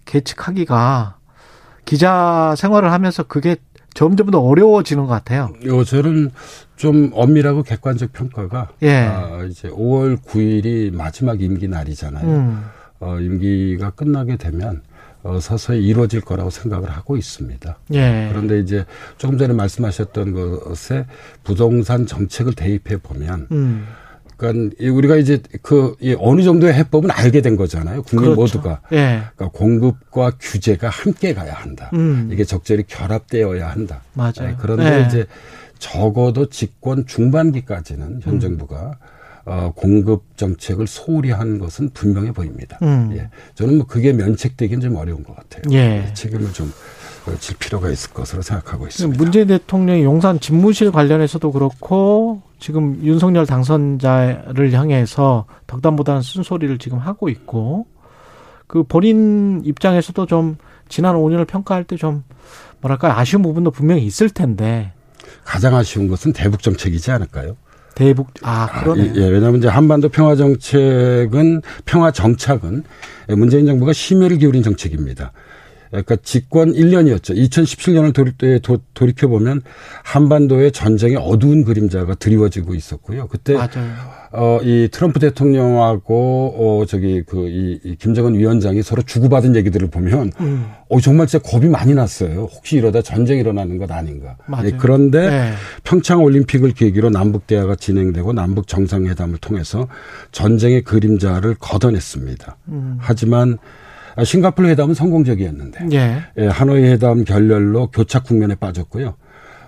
계측하기가 기자 생활을 하면서 그게 점점 더 어려워지는 것 같아요. 요새는 좀 엄밀하고 객관적 평가가 예. 아, 이제 5월 9일이 마지막 임기 날이잖아요. 음. 어, 임기가 끝나게 되면 어, 서서히 이루어질 거라고 생각을 하고 있습니다. 예. 그런데 이제 조금 전에 말씀하셨던 것에 부동산 정책을 대입해 보면 음. 그러니까 이 우리가 이제 그이 어느 정도의 해법은 알게 된 거잖아요. 국민 그렇죠. 모두가. 예. 그러니까 공급과 규제가 함께 가야 한다. 음. 이게 적절히 결합되어야 한다. 맞아요. 네, 그런데 예. 이제 적어도 집권 중반기까지는 현 음. 정부가 어, 공급 정책을 소홀히 한 것은 분명해 보입니다. 음. 예. 저는 뭐 그게 면책되기는 좀 어려운 것 같아요. 예. 책임을 좀 어, 질 필요가 있을 것으로 생각하고 있습니다. 문재인 대통령이 용산 집무실 관련해서도 그렇고 지금 윤석열 당선자를 향해서 덕담보다는 쓴소리를 지금 하고 있고 그 본인 입장에서도 좀 지난 5년을 평가할 때 좀 뭐랄까 아쉬운 부분도 분명히 있을 텐데 가장 아쉬운 것은 대북 정책이지 않을까요? 대북 아 그러네. 예, 왜냐하면 이제 한반도 평화 정책은 평화 정착은 문재인 정부가 심혈을 기울인 정책입니다. 그러니까 집권 1년이었죠. 2017년을 돌이, 돌이켜 보면 한반도의 전쟁의 어두운 그림자가 드리워지고 있었고요. 그때 맞아요. 어, 이 트럼프 대통령하고 어, 저기 그 이, 이 김정은 위원장이 서로 주고받은 얘기들을 보면 음. 어, 정말 진짜 겁이 많이 났어요. 혹시 이러다 전쟁 일어나는 것 아닌가. 맞아요. 예, 그런데 네. 평창 올림픽을 계기로 남북 대화가 진행되고 남북 정상회담을 통해서 전쟁의 그림자를 걷어냈습니다. 음. 하지만 아, 싱가포르 회담은 성공적이었는데 예. 예, 하노이 회담 결렬로 교착 국면에 빠졌고요.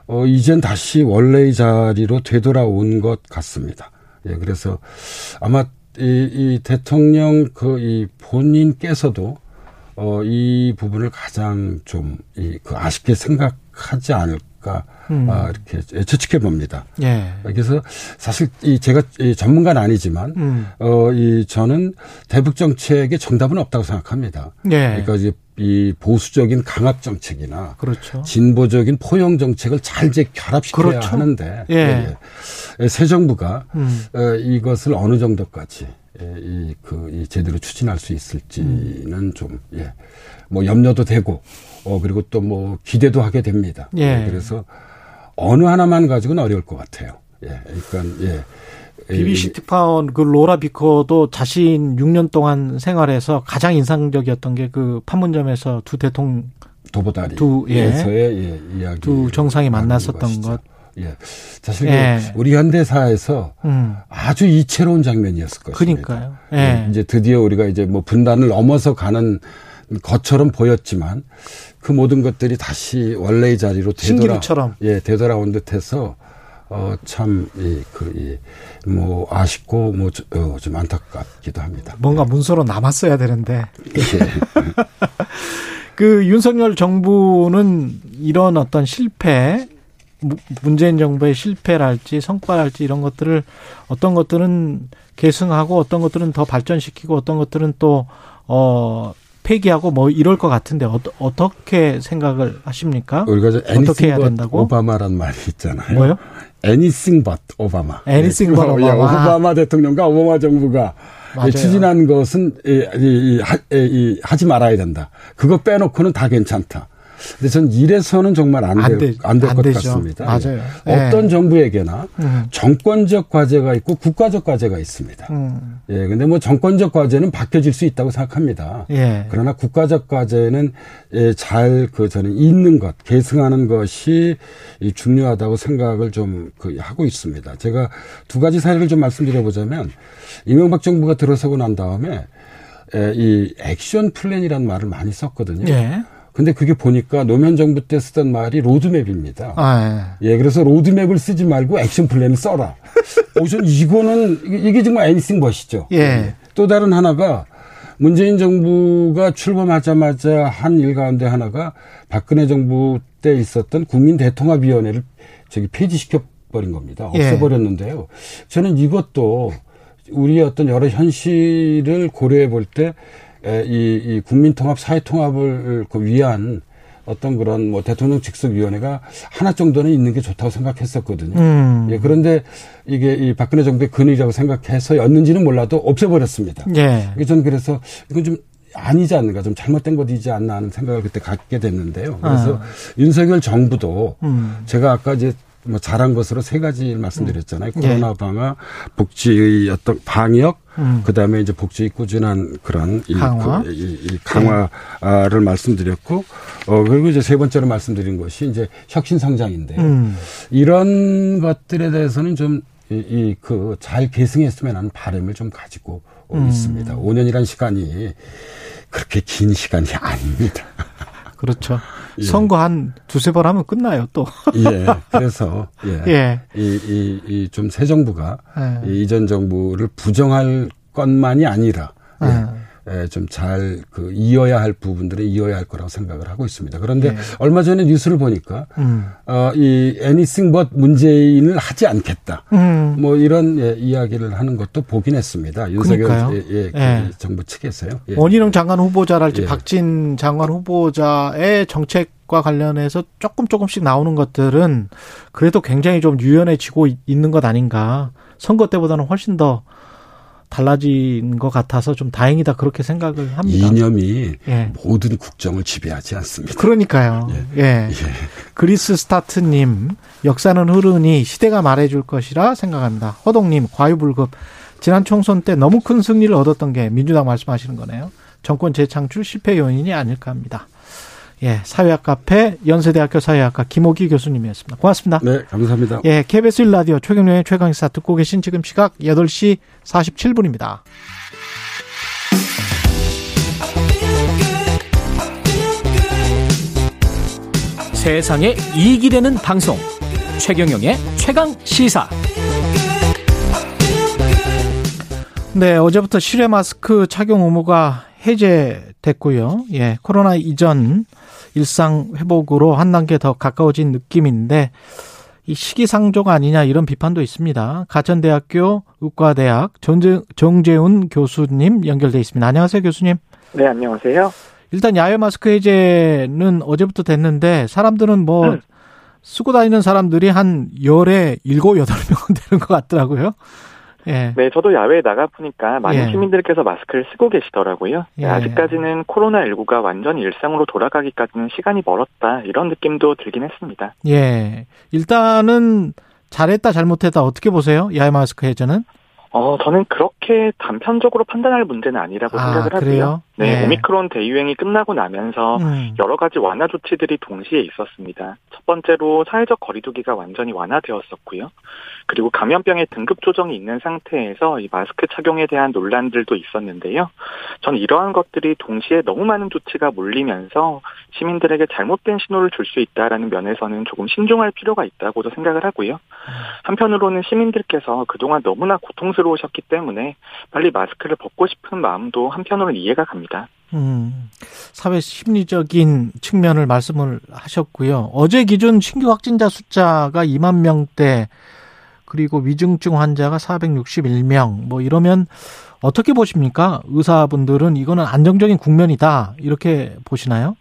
어, 이젠 다시 원래의 자리로 되돌아온 것 같습니다. 예, 그래서 아마 이, 이 대통령 그 이 본인께서도 어, 이 부분을 가장 좀, 이, 그 아쉽게 생각하지 않을 까, 음. 아, 이렇게 추측해 봅니다. 예. 그래서 사실 이 제가 이 전문가는 아니지만, 음. 어, 이 저는 대북 정책에 정답은 없다고 생각합니다. 예. 그러니까 이제 이 보수적인 강압 정책이나 그렇죠. 진보적인 포용 정책을 잘 이제 결합시켜야 그렇죠. 하는데 예. 예. 새 정부가 음. 어, 이것을 어느 정도까지 예, 이, 그, 이 제대로 추진할 수 있을지는 음. 좀, 예, 뭐 염려도 되고, 어, 그리고 또 뭐 기대도 하게 됩니다. 예. 그래서 어느 하나만 가지고는 어려울 것 같아요. 예, 그러니까, 예. BBC 특파원 그 로라 비커도 자신 6년 동안 생활해서 가장 인상적이었던 게 그 판문점에서 두 대통령 도보다리 두 예. 에서의 예, 이야기 두 정상이 만났었던 것. 예. 사실 예. 그 우리 현대사에서 음. 아주 이채로운 장면이었을 것입니다. 그러니까요. 예. 예, 이제 드디어 우리가 이제 뭐 분단을 넘어서 가는 것처럼 보였지만 그 모든 것들이 다시 원래의 자리로 되돌아 신기루처럼. 예, 되돌아온 듯해서 어참이그이뭐 아쉽고 뭐좀 어, 좀 안타깝기도 합니다. 뭔가 문서로 남았어야 되는데. 그 윤석열 정부는 이런 어떤 실패, 무- 문재인 정부의 실패랄지 성과랄지 이런 것들을 어떤 것들은 계승하고 어떤 것들은 더 발전시키고 어떤 것들은 또, 어, 폐기하고 뭐 이럴 것 같은데 어, 어떻게 생각을 하십니까? 우리가 어떻게 anything 해야 but 된다고? 오바마란 말이 있잖아요. 뭐요? anything but 오바마. anything 예, but 그거, 예, 오바마. 오바마 대통령과 오바마 정부가 맞아요. 추진한 것은 이, 이, 이, 하, 이, 하지 말아야 된다. 그거 빼놓고는 다 괜찮다. 근데 전 이래서는 정말 안 될 안될안 것. 같습니다. 맞아요. 예. 예. 어떤 정부에게나 음. 정권적 과제가 있고 국가적 과제가 있습니다. 음. 예, 근데 뭐 정권적 과제는 바뀌어질 수 있다고 생각합니다. 예. 그러나 국가적 과제는 예, 잘 그 저는 있는 것, 계승하는 것이 이 중요하다고 생각을 좀 그 하고 있습니다. 제가 두 가지 사례를 좀 말씀드려보자면 이명박 정부가 들어서고 난 다음에 에, 이 액션 플랜이라는 말을 많이 썼거든요. 예. 근데 그게 보니까 노무현 정부 때 쓰던 말이 로드맵입니다. 아, 예, 그래서 로드맵을 쓰지 말고 action plan을 써라. 오, 전 이거는, 이게- 정말 애니싱 멋이죠. 예. 또 다른 하나가 문재인 정부가 출범하자마자 한 일 가운데 하나가 박근혜 정부 때 있었던 국민 대통합위원회를 저기 폐지시켜 버린 겁니다. 예. 없애버렸는데요. 저는 이것도 우리의 어떤 여러 현실을 고려해 볼 때 이, 이 국민통합, 사회통합을 그 위한 어떤 그런 뭐 대통령 직속 위원회가 하나 정도는 있는 게 좋다고 생각했었거든요. 음. 예, 그런데 이게 이 박근혜 정부의 근의라고 생각해서였는지는 몰라도 없애버렸습니다. 예. 이게 전 그래서 이건 좀 아니지 않는가 좀 잘못된 것이지 않나 하는 생각을 그때 갖게 됐는데요. 그래서 아. 윤석열 정부도 음. 제가 아까 이제 뭐 잘한 것으로 세 가지 말씀드렸잖아요. 예. 코로나 방화, 복지의 어떤 방역, 음. 그다음에 이제 복지의 꾸준한 그런 이, 강화. 그, 이, 이 강화를 말씀드렸고, 어 그리고 이제 세 번째로 말씀드린 것이 이제 혁신 성장인데요. 음. 이런 것들에 대해서는 좀 이 그 잘 계승했으면 하는 바람을 좀 가지고 음. 있습니다. 5년이란 시간이 그렇게 긴 시간이 아닙니다. 그렇죠. 예. 선거 한 두세 번 하면 끝나요, 또. 예. 그래서 예. 예. 이 이 이 좀 새 정부가 예. 이 이전 정부를 부정할 것만이 아니라 예. 좀잘 그 이어야 할 부분들은 이어야 할 거라고 생각을 하고 있습니다. 그런데 예. 얼마 전에 뉴스를 보니까 음. 어, 이 anything but 문재인을 하지 않겠다. 음. 뭐 이런 예, 이야기를 하는 것도 보긴 했습니다. 윤석열. 예, 예, 그 예. 정부 측에서요. 예. 원희룡 장관 후보자랄지 예. 박진 장관 후보자의 정책 과 관련해서 조금 조금씩 나오는 것들은 그래도 굉장히 좀 유연해지고 있- 있는 것 아닌가. 선거 때보다는 훨씬 더 달라진 것 같아서 좀 다행이다 그렇게 생각을 합니다. 이념이 예. 모든 국정을 지배하지 않습니다. 그러니까요. 예. 그리스 스타트님, 역사는 흐르니 시대가 말해줄 것이라 생각합니다. 허동님, 과유불급. 지난 총선 때 너무 큰 승리를 얻었던 게 민주당 말씀하시는 거네요. 정권 재창출 실패 요인이 아닐까 합니다. 예, 사회학 카페 연세대학교 사회학과 김호기 교수님이었습니다. 고맙습니다. 네, 감사합니다. 예, KBS 1라디오 최경련의 최강시사 듣고 계신 지금 시각 8시 47분입니다. 세상에 이익이 되는 방송 최경영의 최강 시사 네, 어제부터 실외 마스크 착용 의무가 해제됐고요. 예, 코로나 이전 일상 회복으로 한 단계 더 가까워진 느낌인데 이 시기상조가 아니냐 이런 비판도 있습니다. 가천대학교 의과대학 정재, 정재훈 교수님 연결돼 있습니다. 안녕하세요, 교수님. 네, 안녕하세요. 일단 야외 마스크 해제는 어제부터 됐는데 사람들은 뭐 음. 쓰고 다니는 사람들이 한 열에 일곱 여덟 명은 되는 것 같더라고요. 예. 네, 저도 야외에 나가 보니까 많은 예. 시민들께서 마스크를 쓰고 계시더라고요. 네, 예. 아직까지는 코로나19가 완전히 일상으로 돌아가기까지는 시간이 멀었다, 이런 느낌도 들긴 했습니다. 예. 일단은 잘했다 잘못했다 어떻게 보세요? 야외 마스크 해제는? 어, 저는 그렇게 단편적으로 판단할 문제는 아니라고 아, 생각을 하고요. 그래요? 네, 예. 오미크론 대유행이 끝나고 나면서 음. 여러 가지 완화 조치들이 동시에 있었습니다. 첫 번째로 사회적 거리두기가 완전히 완화되었었고요. 그리고 감염병의 등급 조정이 있는 상태에서 이 마스크 착용에 대한 논란들도 있었는데요. 저는 이러한 것들이 동시에 너무 많은 조치가 몰리면서 시민들에게 잘못된 신호를 줄 수 있다라는 면에서는 조금 신중할 필요가 있다고도 생각을 하고요. 한편으로는 시민들께서 그동안 너무나 고통스러우셨기 때문에 빨리 마스크를 벗고 싶은 마음도 한편으로는 이해가 갑니다. 음, 사회 심리적인 측면을 말씀을 하셨고요. 어제 기준 신규 확진자 숫자가 2만 명대, 그리고 위중증 환자가 461명, 뭐 이러면 어떻게 보십니까? 의사분들은 이거는 안정적인 국면이다. 이렇게 보시나요?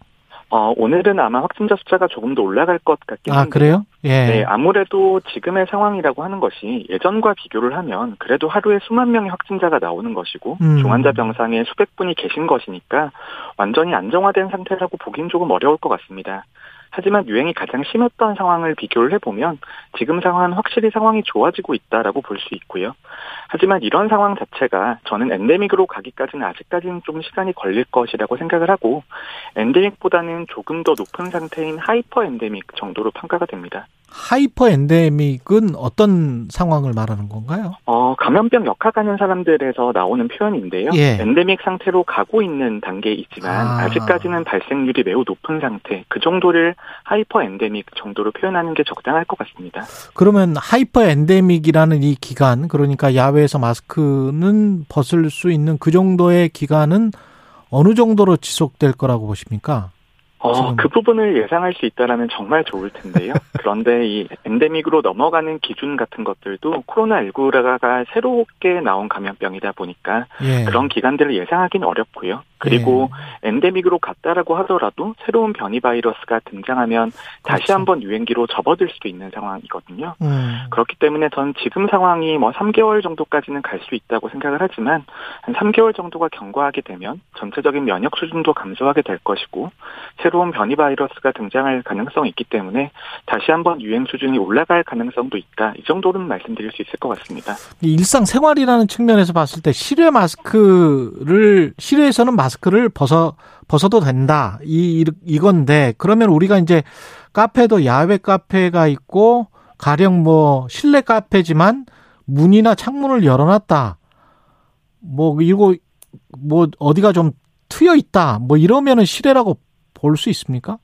어, 오늘은 아마 확진자 숫자가 조금 더 올라갈 것 같긴 아, 한데. 그래요? 예. 네, 아무래도 지금의 상황이라고 하는 것이 예전과 비교를 하면 그래도 하루에 수만 명의 확진자가 나오는 것이고 음. 중환자 병상에 수백 분이 계신 것이니까 완전히 안정화된 상태라고 보긴 조금 어려울 것 같습니다. 하지만 유행이 가장 심했던 상황을 비교를 해보면 지금 상황은 확실히 상황이 좋아지고 있다라고 볼 수 있고요. 하지만 이런 상황 자체가 저는 endemic으로 가기까지는 아직까지는 좀 시간이 걸릴 것이라고 생각을 하고 endemic보다는 조금 더 높은 상태인 hyper endemic 정도로 평가가 됩니다. hyper endemic은 어떤 상황을 말하는 건가요? 어, 감염병 역학하는 사람들에서 나오는 표현인데요. 예. 엔데믹 상태로 가고 있는 단계이지만 아. 아. 직까지는 발생률이 매우 높은 상태, 그 정도를 hyper endemic 정도로 표현하는 게 적당할 것 같습니다. 그러면 hyper endemic이라는 이 기간, 그러니까 야외에서 마스크는 벗을 수 있는 그 정도의 기간은 어느 정도로 지속될 거라고 보십니까? 어, 그 부분을 예상할 수 있다라면 정말 좋을 텐데요. 그런데 이 endemic으로 넘어가는 기준 같은 것들도 코로나19가 새롭게 나온 감염병이다 보니까 예. 그런 기간들을 예상하기는 어렵고요. 그리고 예. 엔데믹으로 갔다라고 하더라도 새로운 변이 바이러스가 등장하면 다시 그렇죠. 한번 유행기로 접어들 수도 있는 상황이거든요. 음. 그렇기 때문에 전 지금 상황이 뭐 3개월 정도까지는 갈 수 있다고 생각을 하지만 한 3개월 정도가 경과하게 되면 전체적인 면역 수준도 감소하게 될 것이고 새로운 변이 바이러스가 등장할 가능성이 있기 때문에 다시 한번 유행 수준이 올라갈 가능성도 있다. 이 정도는 말씀드릴 수 있을 것 같습니다. 일상 생활이라는 측면에서 봤을 때 실외 마스크를 실외에서는 마스크를 벗어 벗어도 된다. 이 이건데 그러면 우리가 이제 카페도 야외 카페가 있고 가령 뭐 실내 카페지만 문이나 창문을 열어놨다. 뭐 이거 뭐 어디가 좀 트여 있다. 뭐 이러면은 실외라고 볼 수 있습니까?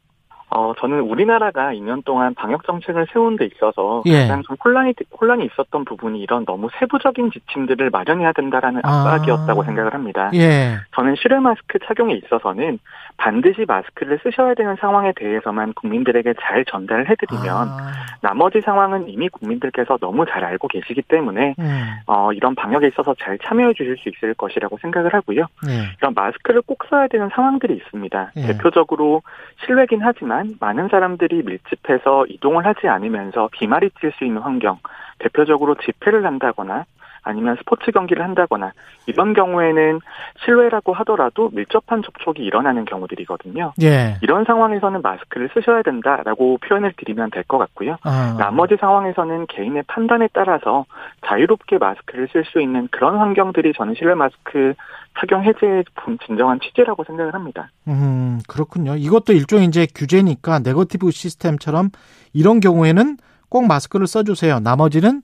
어, 저는 우리나라가 2년 동안 방역 정책을 세운 데 있어서 예. 가장 좀 혼란이, 혼란이 있었던 부분이 이런 너무 세부적인 지침들을 마련해야 된다라는 아. 압박이었다고 생각을 합니다. 예. 저는 실외 마스크 착용에 있어서는 반드시 마스크를 쓰셔야 되는 상황에 대해서만 국민들에게 잘 전달을 해드리면 아. 나머지 상황은 이미 국민들께서 너무 잘 알고 계시기 때문에 음. 어, 이런 방역에 있어서 잘 참여해 주실 수 있을 것이라고 생각을 하고요. 예. 이런 마스크를 꼭 써야 되는 상황들이 있습니다. 예. 대표적으로 실외긴 하지만 많은 사람들이 밀집해서 이동을 하지 않으면서 비말이 튈수 있는 환경, 대표적으로 집회를 한다거나 아니면 스포츠 경기를 한다거나 이런 경우에는 실외라고 하더라도 밀접한 접촉이 일어나는 경우들이거든요. 예. 이런 상황에서는 마스크를 쓰셔야 된다라고 표현을 드리면 될 것 같고요. 아. 나머지 상황에서는 개인의 판단에 따라서 자유롭게 마스크를 쓸 수 있는 그런 환경들이 저는 실외 마스크 착용 해제의 진정한 취지라고 생각을 합니다. 음, 그렇군요. 이것도 일종의 이제 규제니까 네거티브 시스템처럼 이런 경우에는 꼭 마스크를 써주세요. 나머지는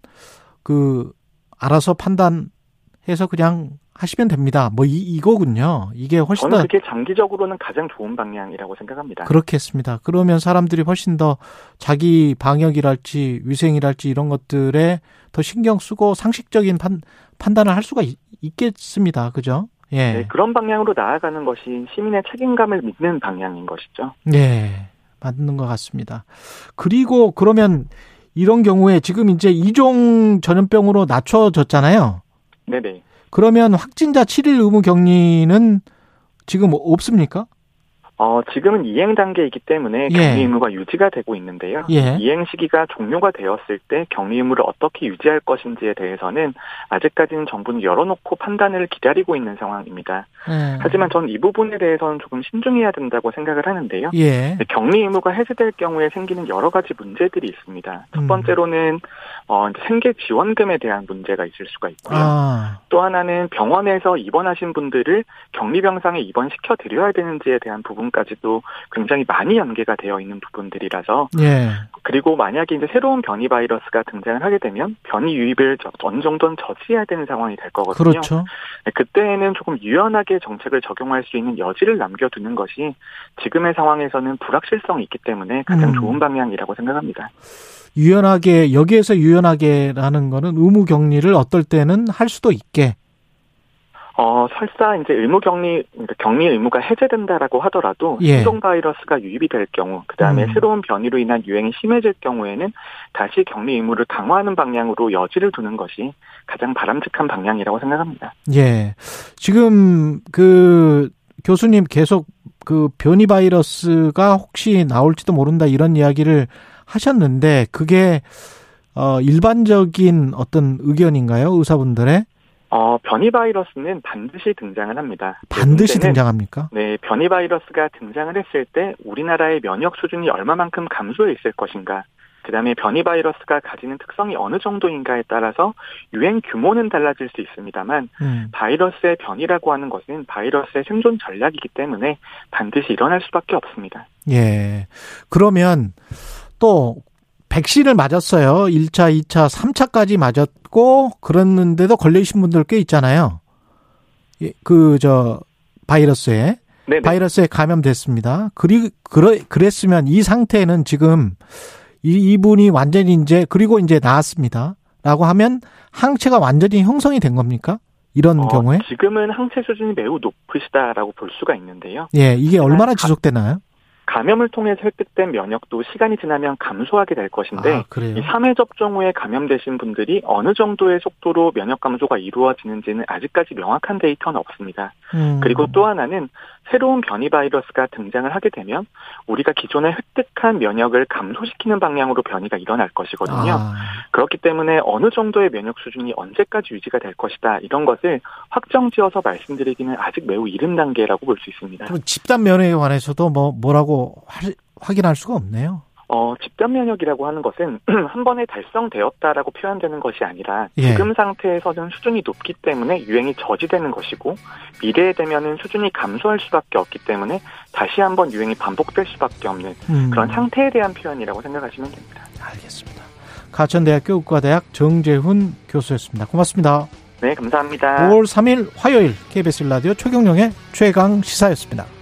그 알아서 판단해서 그냥 하시면 됩니다. 뭐 이, 이거군요. 이게 훨씬 저는 더 그게 장기적으로는 가장 좋은 방향이라고 생각합니다. 그렇겠습니다. 그러면 사람들이 훨씬 더 자기 방역이랄지 위생이랄지 이런 것들에 더 신경 쓰고 상식적인 판, 판단을 할 수가 있, 있겠습니다. 그죠? 예. 네, 그런 방향으로 나아가는 것이 시민의 책임감을 믿는 방향인 것이죠. 네. 맞는 것 같습니다. 그리고 그러면 이런 경우에 지금 이제 이종 전염병으로 낮춰졌잖아요. 네네. 그러면 확진자 7일 의무 격리는 지금 없습니까? 어, 지금은 이행 단계이기 때문에 예. 격리 의무가 유지가 되고 있는데요. 예. 이행 시기가 종료가 되었을 때 격리 의무를 어떻게 유지할 것인지에 대해서는 아직까지는 정부는 열어놓고 판단을 기다리고 있는 상황입니다. 예. 하지만 전 이 부분에 대해서는 조금 신중해야 된다고 생각을 하는데요. 예. 격리 의무가 해제될 경우에 생기는 여러 가지 문제들이 있습니다. 첫 음. 번째로는 어, 생계 지원금에 대한 문제가 있을 수가 있고요. 아, 또 하나는 병원에서 입원하신 분들을 격리병상에 입원시켜 드려야 되는지에 대한 부분까지도 굉장히 많이 연계가 되어 있는 부분들이라서 예. 그리고 만약에 이제 새로운 변이 바이러스가 등장을 하게 되면 변이 유입을 저- 어느 정도는 저지해야 되는 상황이 될 거거든요. 그렇죠. 네, 그때에는 조금 유연하게 정책을 적용할 수 있는 여지를 남겨두는 것이 지금의 상황에서는 불확실성이 있기 때문에 가장 음. 좋은 방향이라고 생각합니다. 유연하게 여기에서 유연하게라는 거는 의무 격리를 어떨 때는 할 수도 있게. 어, 설사 이제 의무 격리, 그러니까 격리 의무가 해제된다라고 하더라도 예. 신종 바이러스가 유입이 될 경우, 그 다음에 음. 새로운 변이로 인한 유행이 심해질 경우에는 다시 격리 의무를 강화하는 방향으로 여지를 두는 것이 가장 바람직한 방향이라고 생각합니다. 예. 지금 그 교수님 계속 그 변이 바이러스가 혹시 나올지도 모른다 이런 이야기를 하셨는데 그게 어 일반적인 어떤 의견인가요? 의사분들의 어, 변이 바이러스는 반드시 등장을 합니다. 반드시 문제는 등장합니까? 네, 변이 바이러스가 등장을 했을 때 우리나라의 면역 수준이 얼마만큼 감소해 있을 것인가. 그 다음에 변이 바이러스가 가지는 특성이 어느 정도인가에 따라서 유행 규모는 달라질 수 있습니다만 음. 바이러스의 변이라고 하는 것은 바이러스의 생존 전략이기 때문에 반드시 일어날 수밖에 없습니다. 예. 그러면 또 백신을 맞았어요. 1차, 2차, 3차까지 맞았고 그랬는데도 걸리신 분들 꽤 있잖아요. 예, 그저 바이러스에 네네. 바이러스에 감염됐습니다. 그리 그러, 그랬으면 이 상태는 지금 이 이분이 완전히 이제 그리고 이제 나았습니다 라고 하면 항체가 완전히 형성이 된 겁니까? 이런 어, 경우에? 지금은 항체 수준이 매우 높으시다라고 볼 수가 있는데요. 예, 이게 얼마나 가- 지속되나요? 감염을 통해서 획득된 면역도 시간이 지나면 감소하게 될 것인데 아? 이 3회 접종 후에 감염되신 분들이 어느 정도의 속도로 면역 감소가 이루어지는지는 아직까지 명확한 데이터는 없습니다. 음. 그리고 또 하나는 새로운 변이 바이러스가 등장을 하게 되면 우리가 기존에 획득한 면역을 감소시키는 방향으로 변이가 일어날 것이거든요. 아, 그렇기 때문에 어느 정도의 면역 수준이 언제까지 유지가 될 것이다 이런 것을 확정지어서 말씀드리기는 아직 매우 이른 단계라고 볼 수 있습니다. 그럼 집단 면역에 관해서도 뭐 뭐라고 할- 확인할 수가 없네요. 어, 집단 면역이라고 하는 것은 한 번에 달성되었다라고 표현되는 것이 아니라 예. 지금 상태에서는 수준이 높기 때문에 유행이 저지되는 것이고 미래에 되면은 수준이 감소할 수밖에 없기 때문에 다시 한번 유행이 반복될 수밖에 없는 음. 그런 상태에 대한 표현이라고 생각하시면 됩니다. 알겠습니다. 가천대학교 의과대학 정재훈 교수였습니다. 고맙습니다. 네, 감사합니다. 5월 3일 화요일 KBS 라디오 최경령의 최강 시사였습니다.